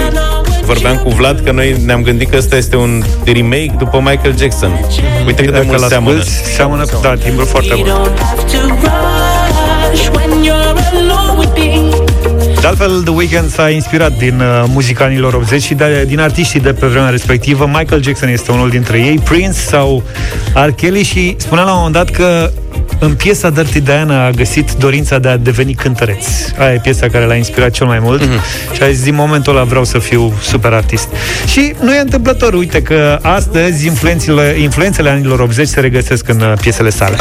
Speaker 3: vorbeam cu Vlad că noi ne-am gândit că ăsta este un remake după Michael Jackson. Uite cât de
Speaker 1: Dacă
Speaker 3: mult
Speaker 1: l
Speaker 3: seamănă.
Speaker 1: seamănă, da, timbru foarte
Speaker 14: You
Speaker 1: bun. De altfel, The Weeknd s-a inspirat din uh, muzica anilor 80 și de, din artiștii de pe vremea respectivă. Michael Jackson este unul dintre ei, Prince sau R. Kelly și spunea la un moment dat că în piesa Dirty Diana a găsit dorința de a deveni cântăreț. Aia e piesa care l-a inspirat cel mai mult mm-hmm. și a zis din momentul ăla vreau să fiu super artist. Și nu e întâmplător, uite că astăzi influențele, influențele anilor 80 se regăsesc în uh, piesele sale.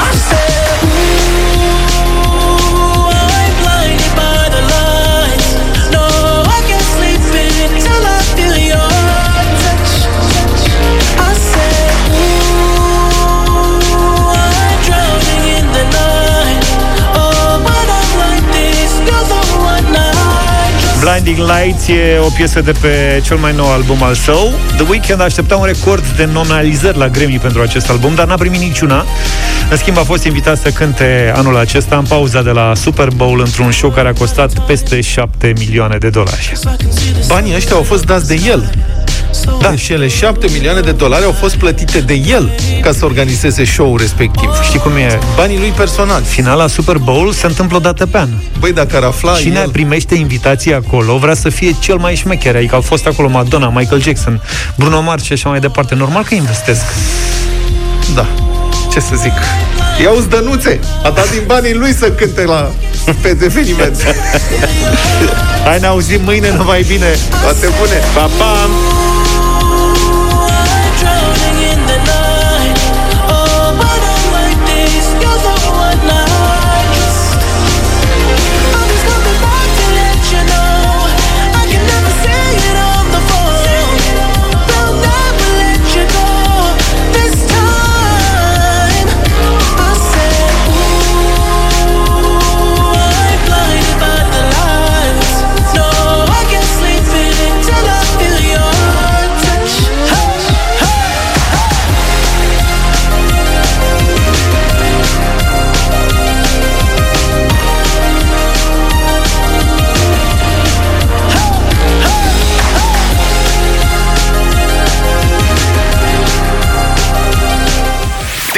Speaker 14: Trust.
Speaker 1: Blinding Lights e o piesă de pe cel mai nou album al său. The Weeknd aștepta un record de nominalizări la Grammy pentru acest album, dar n-a primit niciuna. În schimb, a fost invitat să cânte anul acesta în pauza de la Super Bowl într-un show care a costat peste 7 milioane de dolari.
Speaker 2: Banii ăștia au fost dați de el. Da, și ele 7 milioane de dolari au fost plătite de el ca să organizeze show-ul respectiv.
Speaker 1: Știi cum e?
Speaker 2: Banii lui personal.
Speaker 1: Finala Super Bowl se întâmplă o dată pe an.
Speaker 2: Băi, dacă ar afla
Speaker 1: Cine
Speaker 2: el...
Speaker 1: primește invitații acolo vrea să fie cel mai șmecher. Adică au fost acolo Madonna, Michael Jackson, Bruno Mars și așa mai departe. Normal că investesc.
Speaker 2: Da, ce să zic. Iau zdănuțe, a dat din banii lui să cânte la pe eveniment.
Speaker 1: Hai ne auzim mâine, numai bine.
Speaker 2: Toate bune.
Speaker 1: Pa, pa!